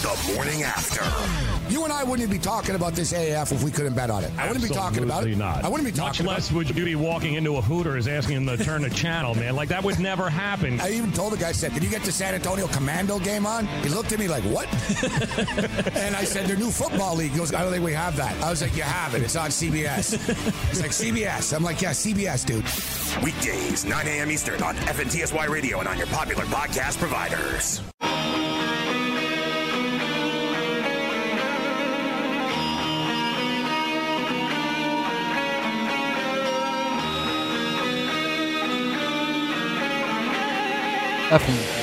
The morning after. You and I wouldn't be talking about this AF if we couldn't bet on it. I wouldn't be talking about it. Not. I wouldn't be talking Much less would you be walking into a Hooters asking them to turn the channel, man. Like that would never happen. I even told the guy, I said, Did you get the San Antonio Commanders game on? He looked at me like, What? and I said, Their new football league. He goes, I don't think we have that. I was like, You have it. It's on CBS. He's like, CBS. I'm like, Yeah, CBS, dude. Weekdays, 9 a.m. Eastern on FNTSY Radio and on your popular podcast providers. Definitely.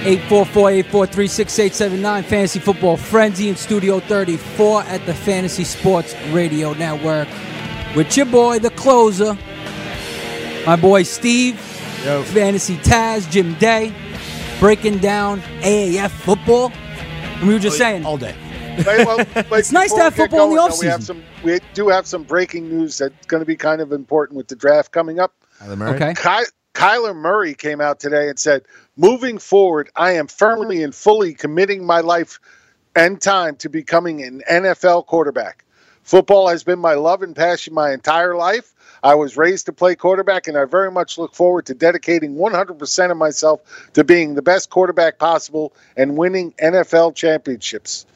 844-843-6879. Fantasy Football Frenzy in Studio 34 at the Fantasy Sports Radio Network. With your boy, the closer, my boy Steve, Fantasy Taz, Jim Day, breaking down AAF football. And we were just oh, saying all day. Wait, well, wait, It's nice to have we get football in the going, though, We have offseason. some. We do have some breaking news that's going to be kind of important with the draft coming up. Okay. Ky- Kyler Murray came out today and said, "Moving forward, I am firmly and fully committing my life and time to becoming an NFL quarterback. Football has been my love and passion my entire life. I was raised to play quarterback, and I very much look forward to dedicating 100% of myself to being the best quarterback possible and winning NFL championships."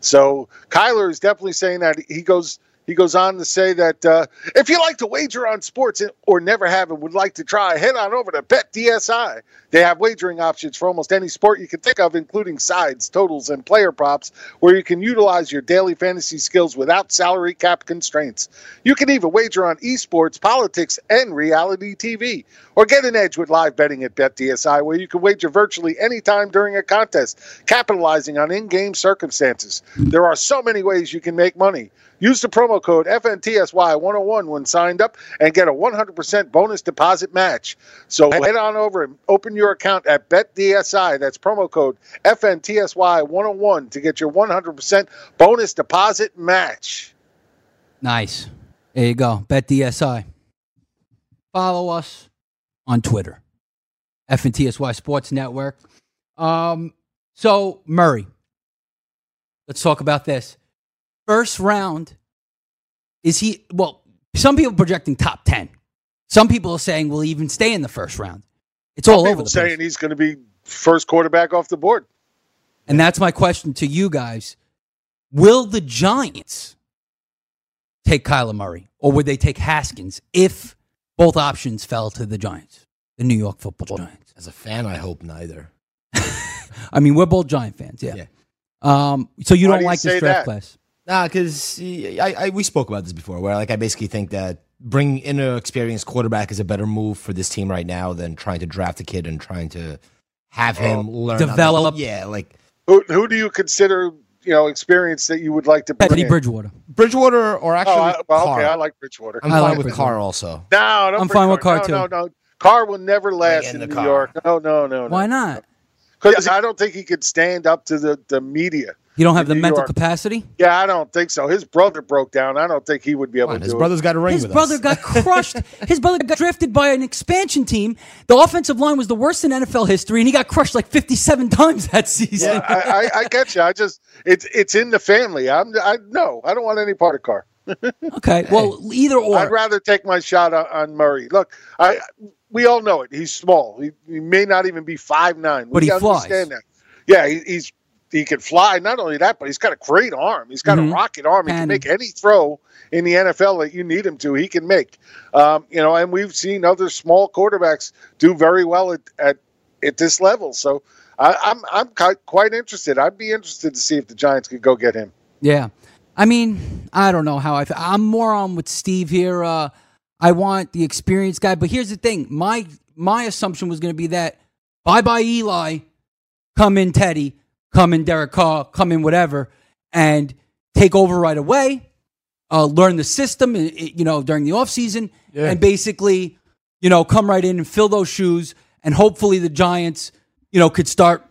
So Kyler is definitely saying that he goes. He goes on to say that uh, if you like to wager on sports or never have and would like to try, head on over to BetDSI. They have wagering options for almost any sport you can think of, including sides, totals, and player props, where you can utilize your daily fantasy skills without salary cap constraints. You can even wager on esports, politics, and reality TV. Or get an edge with live betting at BetDSI, where you can wager virtually any time during a contest, capitalizing on in game circumstances. There are so many ways you can make money. Use the promo code FNTSY101 when signed up and get a 100% bonus deposit match. So head on over and open your account at BetDSI. That's promo code FNTSY101 to get your 100% bonus deposit match. Nice. There you go. BetDSI. Follow us on Twitter. FNTSY Sports Network. Um, so Murray. Let's talk about this. First round. Is he well, some people projecting top ten. Some people are saying will he even stay in the first round. It's all over the saying place. he's going to be first quarterback off the board. And that's my question to you guys. Will the Giants take Kyler Murray or would they take Haskins if both options fell to the Giants, the New York football Giants? As a fan, I hope neither. I mean, we're both Giant fans, yeah. Um, so you Why don't do you like this draft that? class? Nah, because I, I we spoke about this before, where like I basically think that bringing in an experienced quarterback is a better move for this team right now than trying to draft a kid and trying to have him learn on the- develop. yeah, like Who, who do you consider, you know, experience that you would like to bring Teddy in? Bridgewater. Bridgewater or oh, actually Oh, I, well, Carr. okay, I like Bridgewater. I'm I fine like with Bridgewater. Carr also. No, don't I'm bring fine with Carr, no, too. No, no, Carr will never last in in, New Carr. York. No, no, no, no. Why not? Because I don't think he could stand up to the, the media. You don't have the New mental York. capacity? Yeah, I don't think so. His brother broke down. I don't think he would be able to His do brother's it. got a ring His with brother us. got crushed. His brother got drafted by an expansion team. The offensive line was the worst in NFL history, and he got crushed like 57 times that season. Yeah, I, I, I get you. I just it's it's in the family. I'm I no, I don't want any part of Carr. okay, well, either or. I'd rather take my shot on, on Murray. Look, I we all know it. He's small. He, he may not even be five nine. But he flies. understand that. Yeah, he, he's he can fly. Not only that, but he's got a great arm. He's got Mhm. a rocket arm. He Cannon. can make any throw in the NFL that you need him to. He can make. Um, you know, and we've seen other small quarterbacks do very well at at, at this level. So I, I'm I'm quite interested. I'd be interested to see if the Giants could go get him. Yeah. I mean, I don't know how I feel. I'm more on with Steve here. Uh, I want the experienced guy, but here's the thing. My my assumption was going to be that bye bye Eli, come in Teddy, come in Derek Carr, come in whatever, and take over right away. Uh, learn the system, you know, during the offseason, Yeah. and basically, you know, come right in and fill those shoes, and hopefully the Giants, you know, could start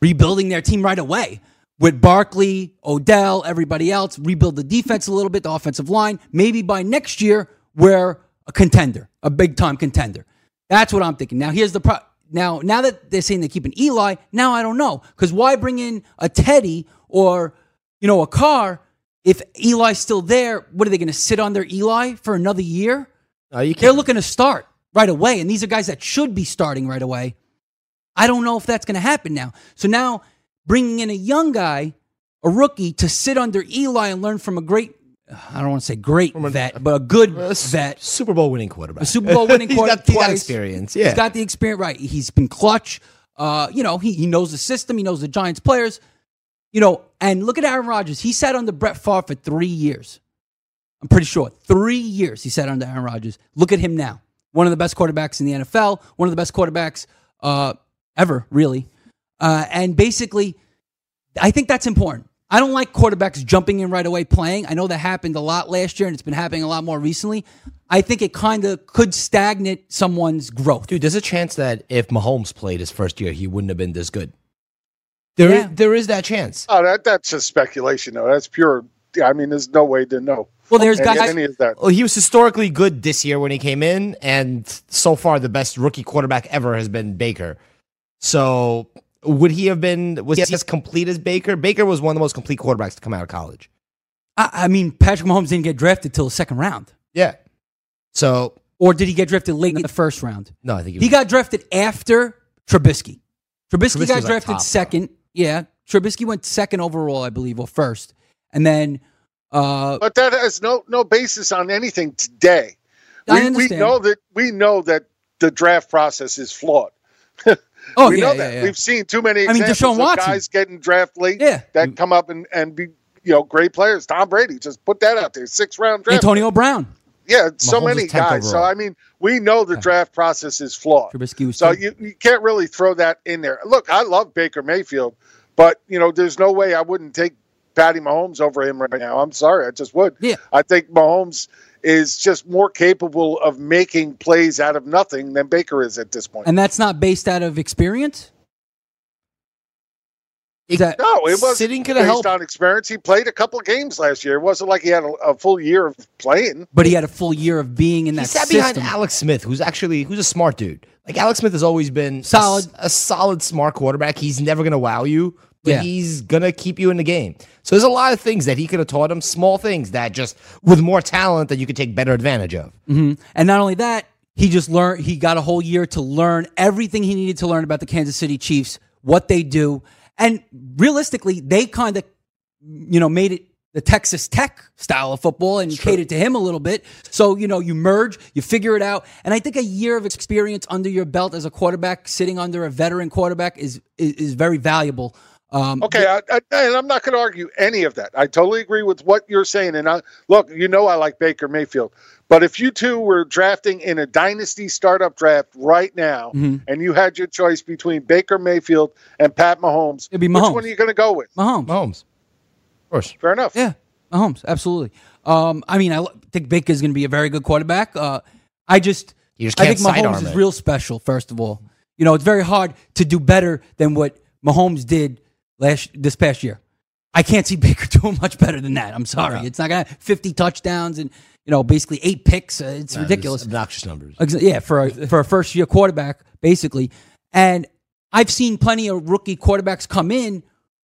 rebuilding their team right away with Barkley, Odell, everybody else, rebuild the defense a little bit, the offensive line. Maybe by next year, we're a contender, a big time contender. That's what I'm thinking. Now, here's the pro. Now, now that they're saying they're keeping Eli, now I don't know because why bring in a Teddy or you know a Carr if Eli's still there? What are they going to sit on their Eli for another year? No, you They're looking to start right away, and these are guys that should be starting right away. I don't know if that's going to happen now. So now bringing in a young guy, a rookie, to sit under Eli and learn from a great, I don't want to say great vet, but a good vet. Super Bowl winning quarterback. A Super Bowl winning quarterback. he's got twice. experience, yeah. He's got the experience, right. He's been clutch. Uh, you know, he, he knows the system, he knows the Giants players. You know, and look at Aaron Rodgers. He sat under Brett Favre for three years. I'm pretty sure. Three years he sat under Aaron Rodgers. Look at him now. One of the best quarterbacks in the NFL, one of the best quarterbacks uh, ever, really. Uh, and basically, I think that's important. I don't like quarterbacks jumping in right away playing. I know that happened a lot last year and it's been happening a lot more recently. I think it kind of could stagnate someone's growth. Dude, there's a chance that if Mahomes played his first year, he wouldn't have been this good. There, Yeah. there is that chance. Oh, that that's just speculation, though. That's pure. I mean, there's no way to know. Well, there's guys- any of that. Well, he was historically good this year when he came in, and so far the best rookie quarterback ever has been Baker. So would he have been was he as complete as Baker? Baker was one of the most complete quarterbacks to come out of college. I, I mean, Patrick Mahomes didn't get drafted till the second round. Yeah. So Or did he get drafted late in the first round? no, I think He got drafted after Trubisky. Trubisky, Trubisky got was, like, drafted top, second. Yeah. Trubisky went second overall, I believe, or first. And then uh, But that has no no basis on anything today. I We, we know that we know that the draft process is flawed. Oh, we yeah, know yeah, that. yeah. We've seen too many I mean, Deshaun of Watson. guys getting draft late Yeah. that come up and, and be you know great players. Tom Brady, just put that out there. Six round draft. Antonio Brown. Yeah, so many was 10th guys. So. I mean, we know the draft process is flawed. Trubisky was So you, you can't really throw that in there. Look, I love Baker Mayfield, but you know, there's no way I wouldn't take Patty Mahomes over him right now. I'm sorry, I just would. Yeah. I think Mahomes is just more capable of making plays out of nothing than Baker is at this point. And that's not based out of experience? Is that, no, it was Sitting could based have helped. on experience. He played a couple of games last year. It wasn't like he had a, a full year of playing. but he had a full year of being in He that sat system. behind Alex Smith, who's actually who's a smart dude. Like Alex Smith has always been a Solid. s- a, solid, smart quarterback. He's never gonna wow you, but Yeah. he's gonna keep you in the game. So there's a lot of things that he could have taught him, small things that just with more talent that you could take better advantage of. hmm And not only that, he just learned. He got a whole year to learn everything he needed to learn about the Kansas City Chiefs, what they do, and realistically, they kind of, you know, made it the Texas Tech style of football and catered to him a little bit. So you know, you merge, you figure it out, and I think a year of experience under your belt as a quarterback, sitting under a veteran quarterback, is is, is very valuable. Um, Okay, I, I, and I'm not going to argue any of that. I totally agree with what you're saying. And I, look, you know, I like Baker Mayfield, but if you two were drafting in a dynasty startup draft right now, Mhm. and you had your choice between Baker Mayfield and Pat Mahomes, It'd be Mahomes. which one are you going to go with? Mahomes. Mahomes, of course. Fair enough. Yeah, Mahomes, absolutely. Um, I mean, I think Baker is going to be a very good quarterback. Uh, I just, You just I can't think Mahomes is it. real special. First of all, you know, it's very hard to do better than what Mahomes did last this past year. I can't see Baker doing much better than that. I'm sorry, it's not going to 50 touchdowns and you know basically eight picks. Uh, it's ridiculous. obnoxious numbers. Yeah, for a, for a first year quarterback, basically. And I've seen plenty of rookie quarterbacks come in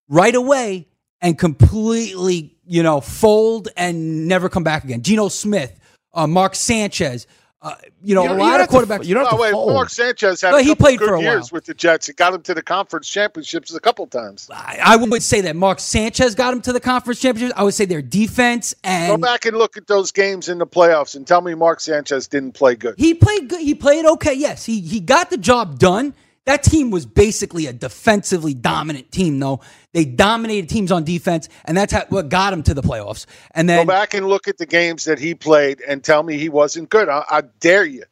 right away and completely, you know, fold and never come back again. Geno Smith, uh, Mark Sanchez, uh, you know, You a lot of to- quarterbacks. you don't have Oh, to wait, fold. Mark Sanchez had a he played for a years while. with the Jets. It got him to the conference championships a couple times. I, I would say that Mark Sanchez got him to the conference championships. I would say their defense and Go back and look at those games in the playoffs and tell me Mark Sanchez didn't play good. He played good. He played okay. Yes, he he got the job done. That team was basically a defensively dominant team, though. They dominated teams on defense, and that's how, what got him to the playoffs. And then Go back and look at the games that he played and tell me he wasn't good. I, I dare you.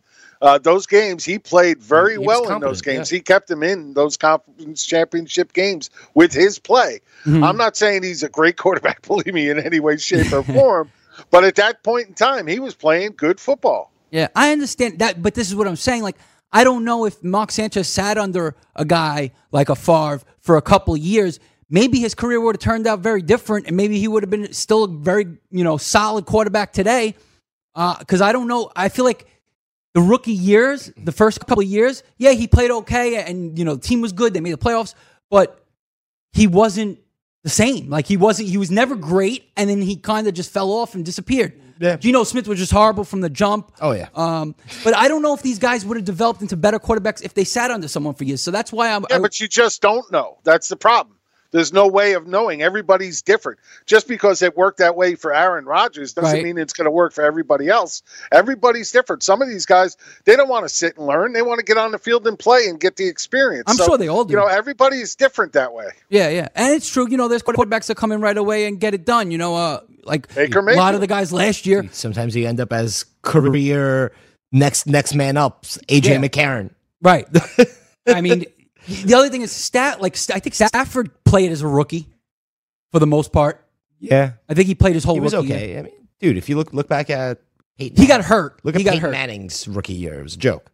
Uh, those games he played very He well in those competent, games. He kept them in those conference championship games with his play. Mm-hmm. I'm not saying he's a great quarterback, believe me, in any way, shape, or form. But at that point in time, he was playing good football. Yeah, I understand that, but this is what I'm saying. Like, I don't know if Mark Sanchez sat under a guy like a Favre for a couple years. Maybe his career would have turned out very different, and maybe he would have been still a very you know solid quarterback today. Uh, because I don't know. I feel like the rookie years, the first couple years, yeah, he played okay, and you know the team was good. They made the playoffs, but he wasn't the same. Like he wasn't. He was never great, and then he kind of just fell off and disappeared. Yeah. Geno Smith was just horrible from the jump. Oh yeah. Um, but I don't know if these guys would have developed into better quarterbacks if they sat under someone for years. So that's why I'm. Yeah, I- but you just don't know. That's the problem. There's no way of knowing. Everybody's different. Just because it worked that way for Aaron Rodgers doesn't Right. mean it's going to work for everybody else. Everybody's different. Some of these guys, they don't want to sit and learn. They want to get on the field and play and get the experience. I'm sure they all do. You know, everybody is different that way. yeah, yeah, and it's true. You know, there's quarterbacks that come in right away and get it done. You know, uh, like Baker a lot of the guys last year. Sometimes you end up as career next next man up, AJ Yeah. McCarron. Right. I mean, The other thing is stat. Like I think Stafford played as a rookie for the most part. Yeah, I think he played his whole. he was rookie okay. year. I mean, dude, if you look look back at Peyton, He got hurt. Look at He got Peyton hurt. Manning's rookie year. It was a joke.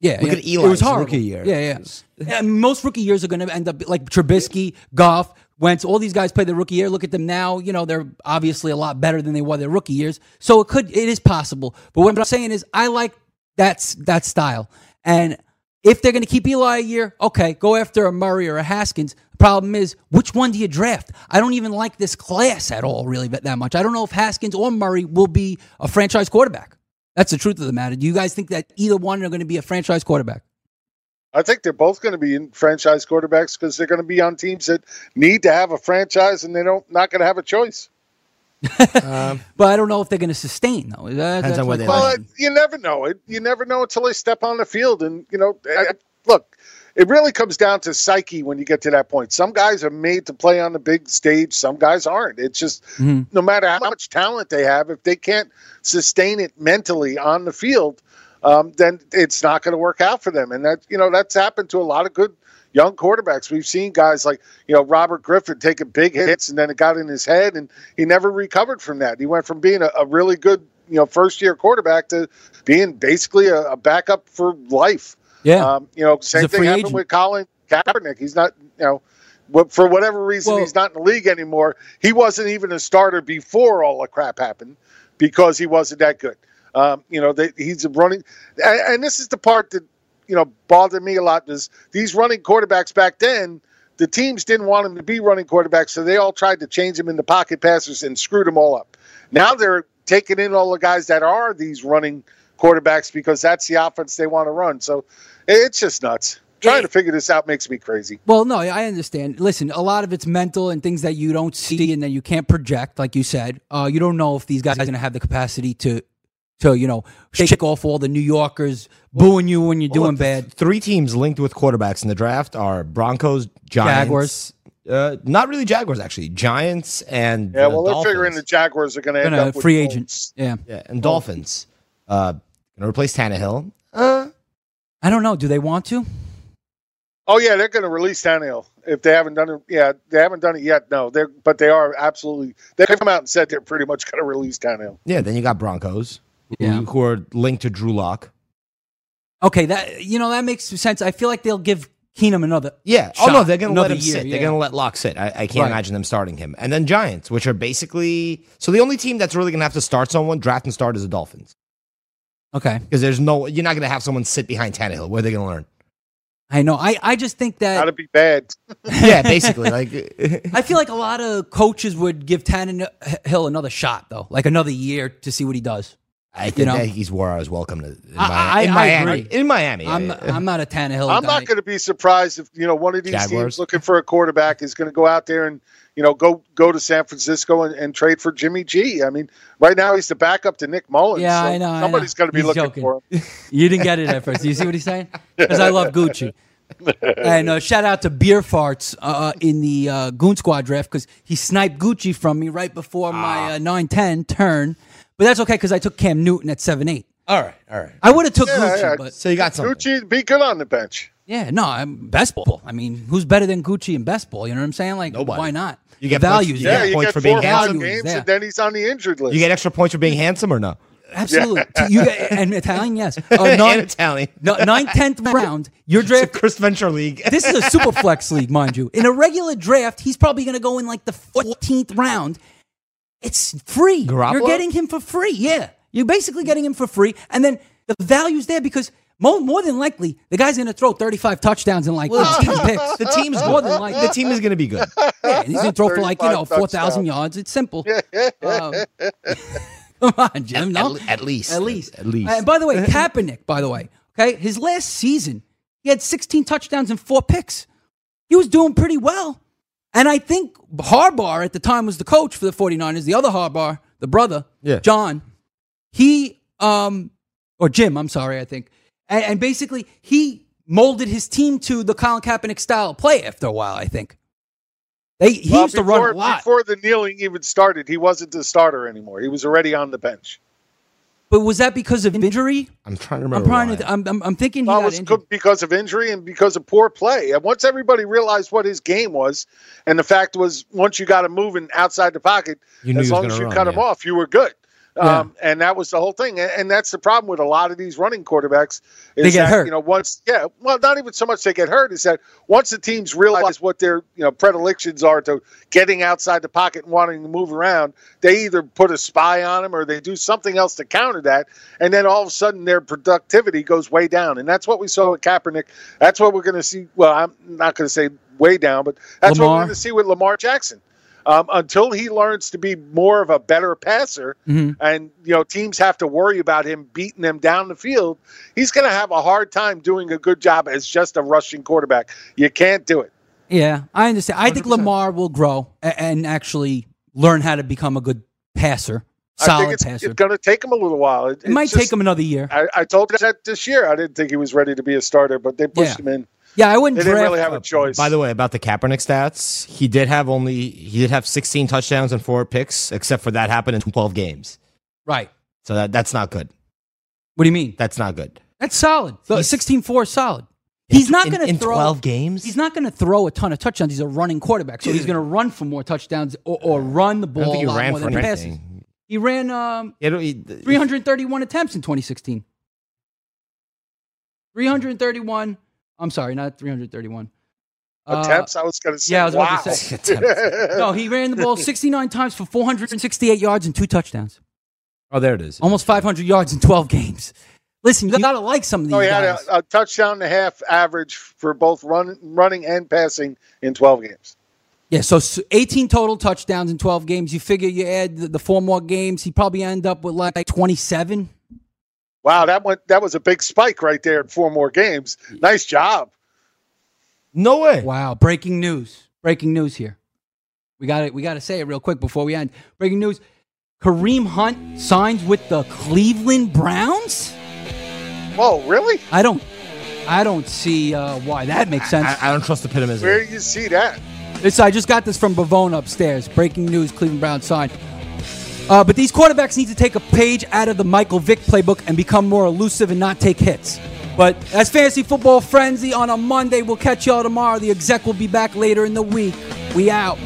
Yeah, Look yeah. at Eli's it was horrible. rookie year. Yeah, yeah. I most rookie years are going to end up like Trubisky, Goff, Wentz. All these guys played their rookie year. Look at them now. You know they're obviously a lot better than they were their rookie years. So it could, it is possible. But what I'm saying is, I like that's that style. And if they're going to keep Eli a year, okay, go after a Murray or a Haskins. The problem is, which one do you draft? I don't even like this class at all, really, that much. I don't know if Haskins or Murray will be a franchise quarterback. That's the truth of the matter. Do you guys think that either one are going to be a franchise quarterback? I think they're both going to be franchise quarterbacks because they're going to be on teams that need to have a franchise and they don't not going to have a choice. Um, But I don't know if they're going to sustain though. That- Depends that's on where my they Well, question. you never know it. You never know until they step on the field. And you know, I, look, it really comes down to psyche when you get to that point. Some guys are made to play on the big stage. Some guys aren't. It's just no matter how much talent they have, if they can't sustain it mentally on the field, um, then it's not going to work out for them. And that you know that's happened to a lot of good young quarterbacks. We've seen guys like you know Robert Griffin taking big hits and then it got in his head and he never recovered from that. He went from being a, a really good you know first year quarterback to being basically a, a backup for life. Yeah. Um, you know, same thing happened agent. with Colin Kaepernick. He's not you know. For whatever reason, Well- he's not in the league anymore. He wasn't even a starter before all the crap happened because he wasn't that good. Um, you know, they, he's a running, and, and this is the part that you know bothered me a lot. Is these running quarterbacks back then? The teams didn't want him to be running quarterbacks, so they all tried to change him into pocket passers and screwed them all up. Now they're taking in all the guys that are these running quarterbacks because that's the offense they want to run. So it's just nuts. Trying to figure this out makes me crazy. Well, no, I understand. Listen, a lot of it's mental and things that you don't see and that you can't project, like you said. Uh, you don't know if these guys are going to have the capacity to, to you know, shake off all the New Yorkers booing you when you're Well, doing look, bad. Three teams linked with quarterbacks in the draft are Broncos, Giants, Jaguars. Uh, not really Jaguars, actually. Giants and Yeah, uh, well, they're Dolphins. figuring the Jaguars are going to end up free Colts. agents. Yeah. Yeah, and Dolphins. Uh, going to replace Tannehill. Uh, I don't know. Do they want to? Oh yeah, they're going to release Tannehill if they haven't done it. Yeah, they haven't done it yet. No, they're but they are absolutely. They've come out and said they're pretty much going to release Tannehill. yeah, then you got Broncos, who- Yeah. who, are linked to Drew Lock. Okay, that you know that makes sense. I feel like they'll give Keenum another. Yeah. shot, oh no, they're going to let another him year, sit. yeah. They're going to let Lock sit. I, I can't Right. imagine them starting him. And then Giants, which are basically so the only team that's really going to have to start someone, draft and start, is the Dolphins Okay, because there's no you're not going to have someone sit behind Tannehill. Where are they going to learn? I know. I, I just think that Got to be bad. yeah, basically. Like I feel like a lot of coaches would give Tannehill another shot, though, like another year to see what he does. I think You know? that he's where I was welcome to. In, I- Mi- I- in I Miami. agree. In Miami. I'm I'm not a Tannehill. I'm guy. not going to be surprised if you know one of these Jaguars. teams looking for a quarterback is going to go out there and you know go go to San Francisco and, and trade for Jimmy G. I mean, right now he's the backup to Nick Mullens. Yeah, so I know. Somebody's going to be He's looking joking. for him. You didn't get it at first. You see what he's saying? Because I love Gucci. and uh, shout out to Beer Farts uh, in the uh, Goon Squad draft because he sniped Gucci from me right before my uh, 9-10 turn. But that's okay because I took Cam Newton at 7-8. All right, all right. I would have took Yeah, Gucci, yeah. but So you got something. Gucci, be good on the bench. yeah, no, I'm best ball. I mean, who's better than Gucci and best ball? You know what I'm saying? Like, Nobody. why not? You get points- values. you there. Yeah, you points get for being four handsome. handsome games, there. and then he's on the injured list. You get extra points for being handsome or no? Absolutely. You get, and Italian, yes. Uh, and Italian. no, nine tenth round. Your It's a draft. Chris Venture League. This is a super flex league, mind you. In a regular draft, he's probably going to go in like the 14th round. It's free. Garoppolo? You're getting him for free. Yeah. You're basically getting him for free. And then the value's there because more, more than likely, the guy's going to throw 35 touchdowns in like Well, the 15 team- picks. the team's more than likely. The team is going to be good. Yeah, he's going to throw for like, you know, 4,000 yards. It's simple. Um, come on, Jim. No? At, at least. At least. At least. And by the way, Kaepernick, by the way, okay, his last season, he had 16 touchdowns and four picks. He was doing pretty well. And I think Harbaugh at the time was the coach for the 49ers, the other Harbaugh, the brother, Yeah. John. He, um, or Jim, I'm sorry, I think. And, and basically, he molded his team to the Colin Kaepernick style of play after a while, I think. They, he Well, used to run a lot. Before the kneeling even started, he wasn't the starter anymore. He was already on the bench. But was that because of injury? I'm trying to remember. I'm remember. trying why. to. I'm, I'm, I'm thinking he Well, it was injured. because of injury and because of poor play. And once everybody realized what his game was, and the fact was, once you got him moving outside the pocket, You as long as you run, cut him off, you were good. Yeah. Um, and that was the whole thing. And, and that's the problem with a lot of these running quarterbacks. Is They get that, hurt. You know, once yeah, well, not even so much they get hurt. Is that once the teams realize what their you know predilections are to getting outside the pocket and wanting to move around, they either put a spy on them or they do something else to counter that, and then all of a sudden their productivity goes way down. And that's what we saw with Kaepernick. That's what we're going to see. Well, I'm not going to say way down, but that's what we're going to see with Lamar Jackson. Um, until he learns to be more of a better passer, Mhm. and you know teams have to worry about him beating them down the field, he's going to have a hard time doing a good job as just a rushing quarterback. You can't do it. Yeah, I understand. I think Lamar will grow and actually learn how to become a good passer, I solid think it's, passer. it's going to take him a little while. It, it might it's take him another year. I, I told you that this year. I didn't think he was ready to be a starter, but they pushed Yeah. him in. Yeah, I wouldn't They didn't really have a choice. By the way, about the Kaepernick stats, he did have only he did have 16 touchdowns and four picks, except for that happened in 12 games. right. So that that's not good. What do you mean? That's not good. That's solid. The 16-4 solid. He's not going to in throw 12 games. He's not going to throw a ton of touchdowns. He's a running quarterback, so he's going to run for more touchdowns or, or run the I ball don't think he ran more for than he passes. He ran um, he- 331 attempts in 2016. 331. I'm sorry, not 331. Uh, Attempts. I was going to say. yeah, I was wow. about to say. no, he ran the ball 69 times for 468 yards and two touchdowns. Oh, there it is. Almost 500 yards in 12 games. Listen, you got to like some of these No, he had a, a touchdown and a half average for both run, running and passing in 12 games. Yeah, so 18 total touchdowns in 12 games. You figure you add the, the four more games, he probably end up with like 27. Wow, that went that was a big spike right there in four more games. Nice job. No way. Wow, breaking news. Breaking news here. We got it. We got to say it real quick before we end. Breaking news. Kareem Hunt signs with the Cleveland Browns? Whoa, really? I don't I don't see uh, why that makes sense. I, I don't trust the pit Where do you see that? It's, I just got this from Bavone upstairs. Breaking news: Cleveland Browns signed. Uh, but these quarterbacks need to take a page out of the Michael Vick playbook and become more elusive and not take hits. But that's fantasy football frenzy on a Monday. We'll catch y'all tomorrow. The exec will be back later in the week. We out.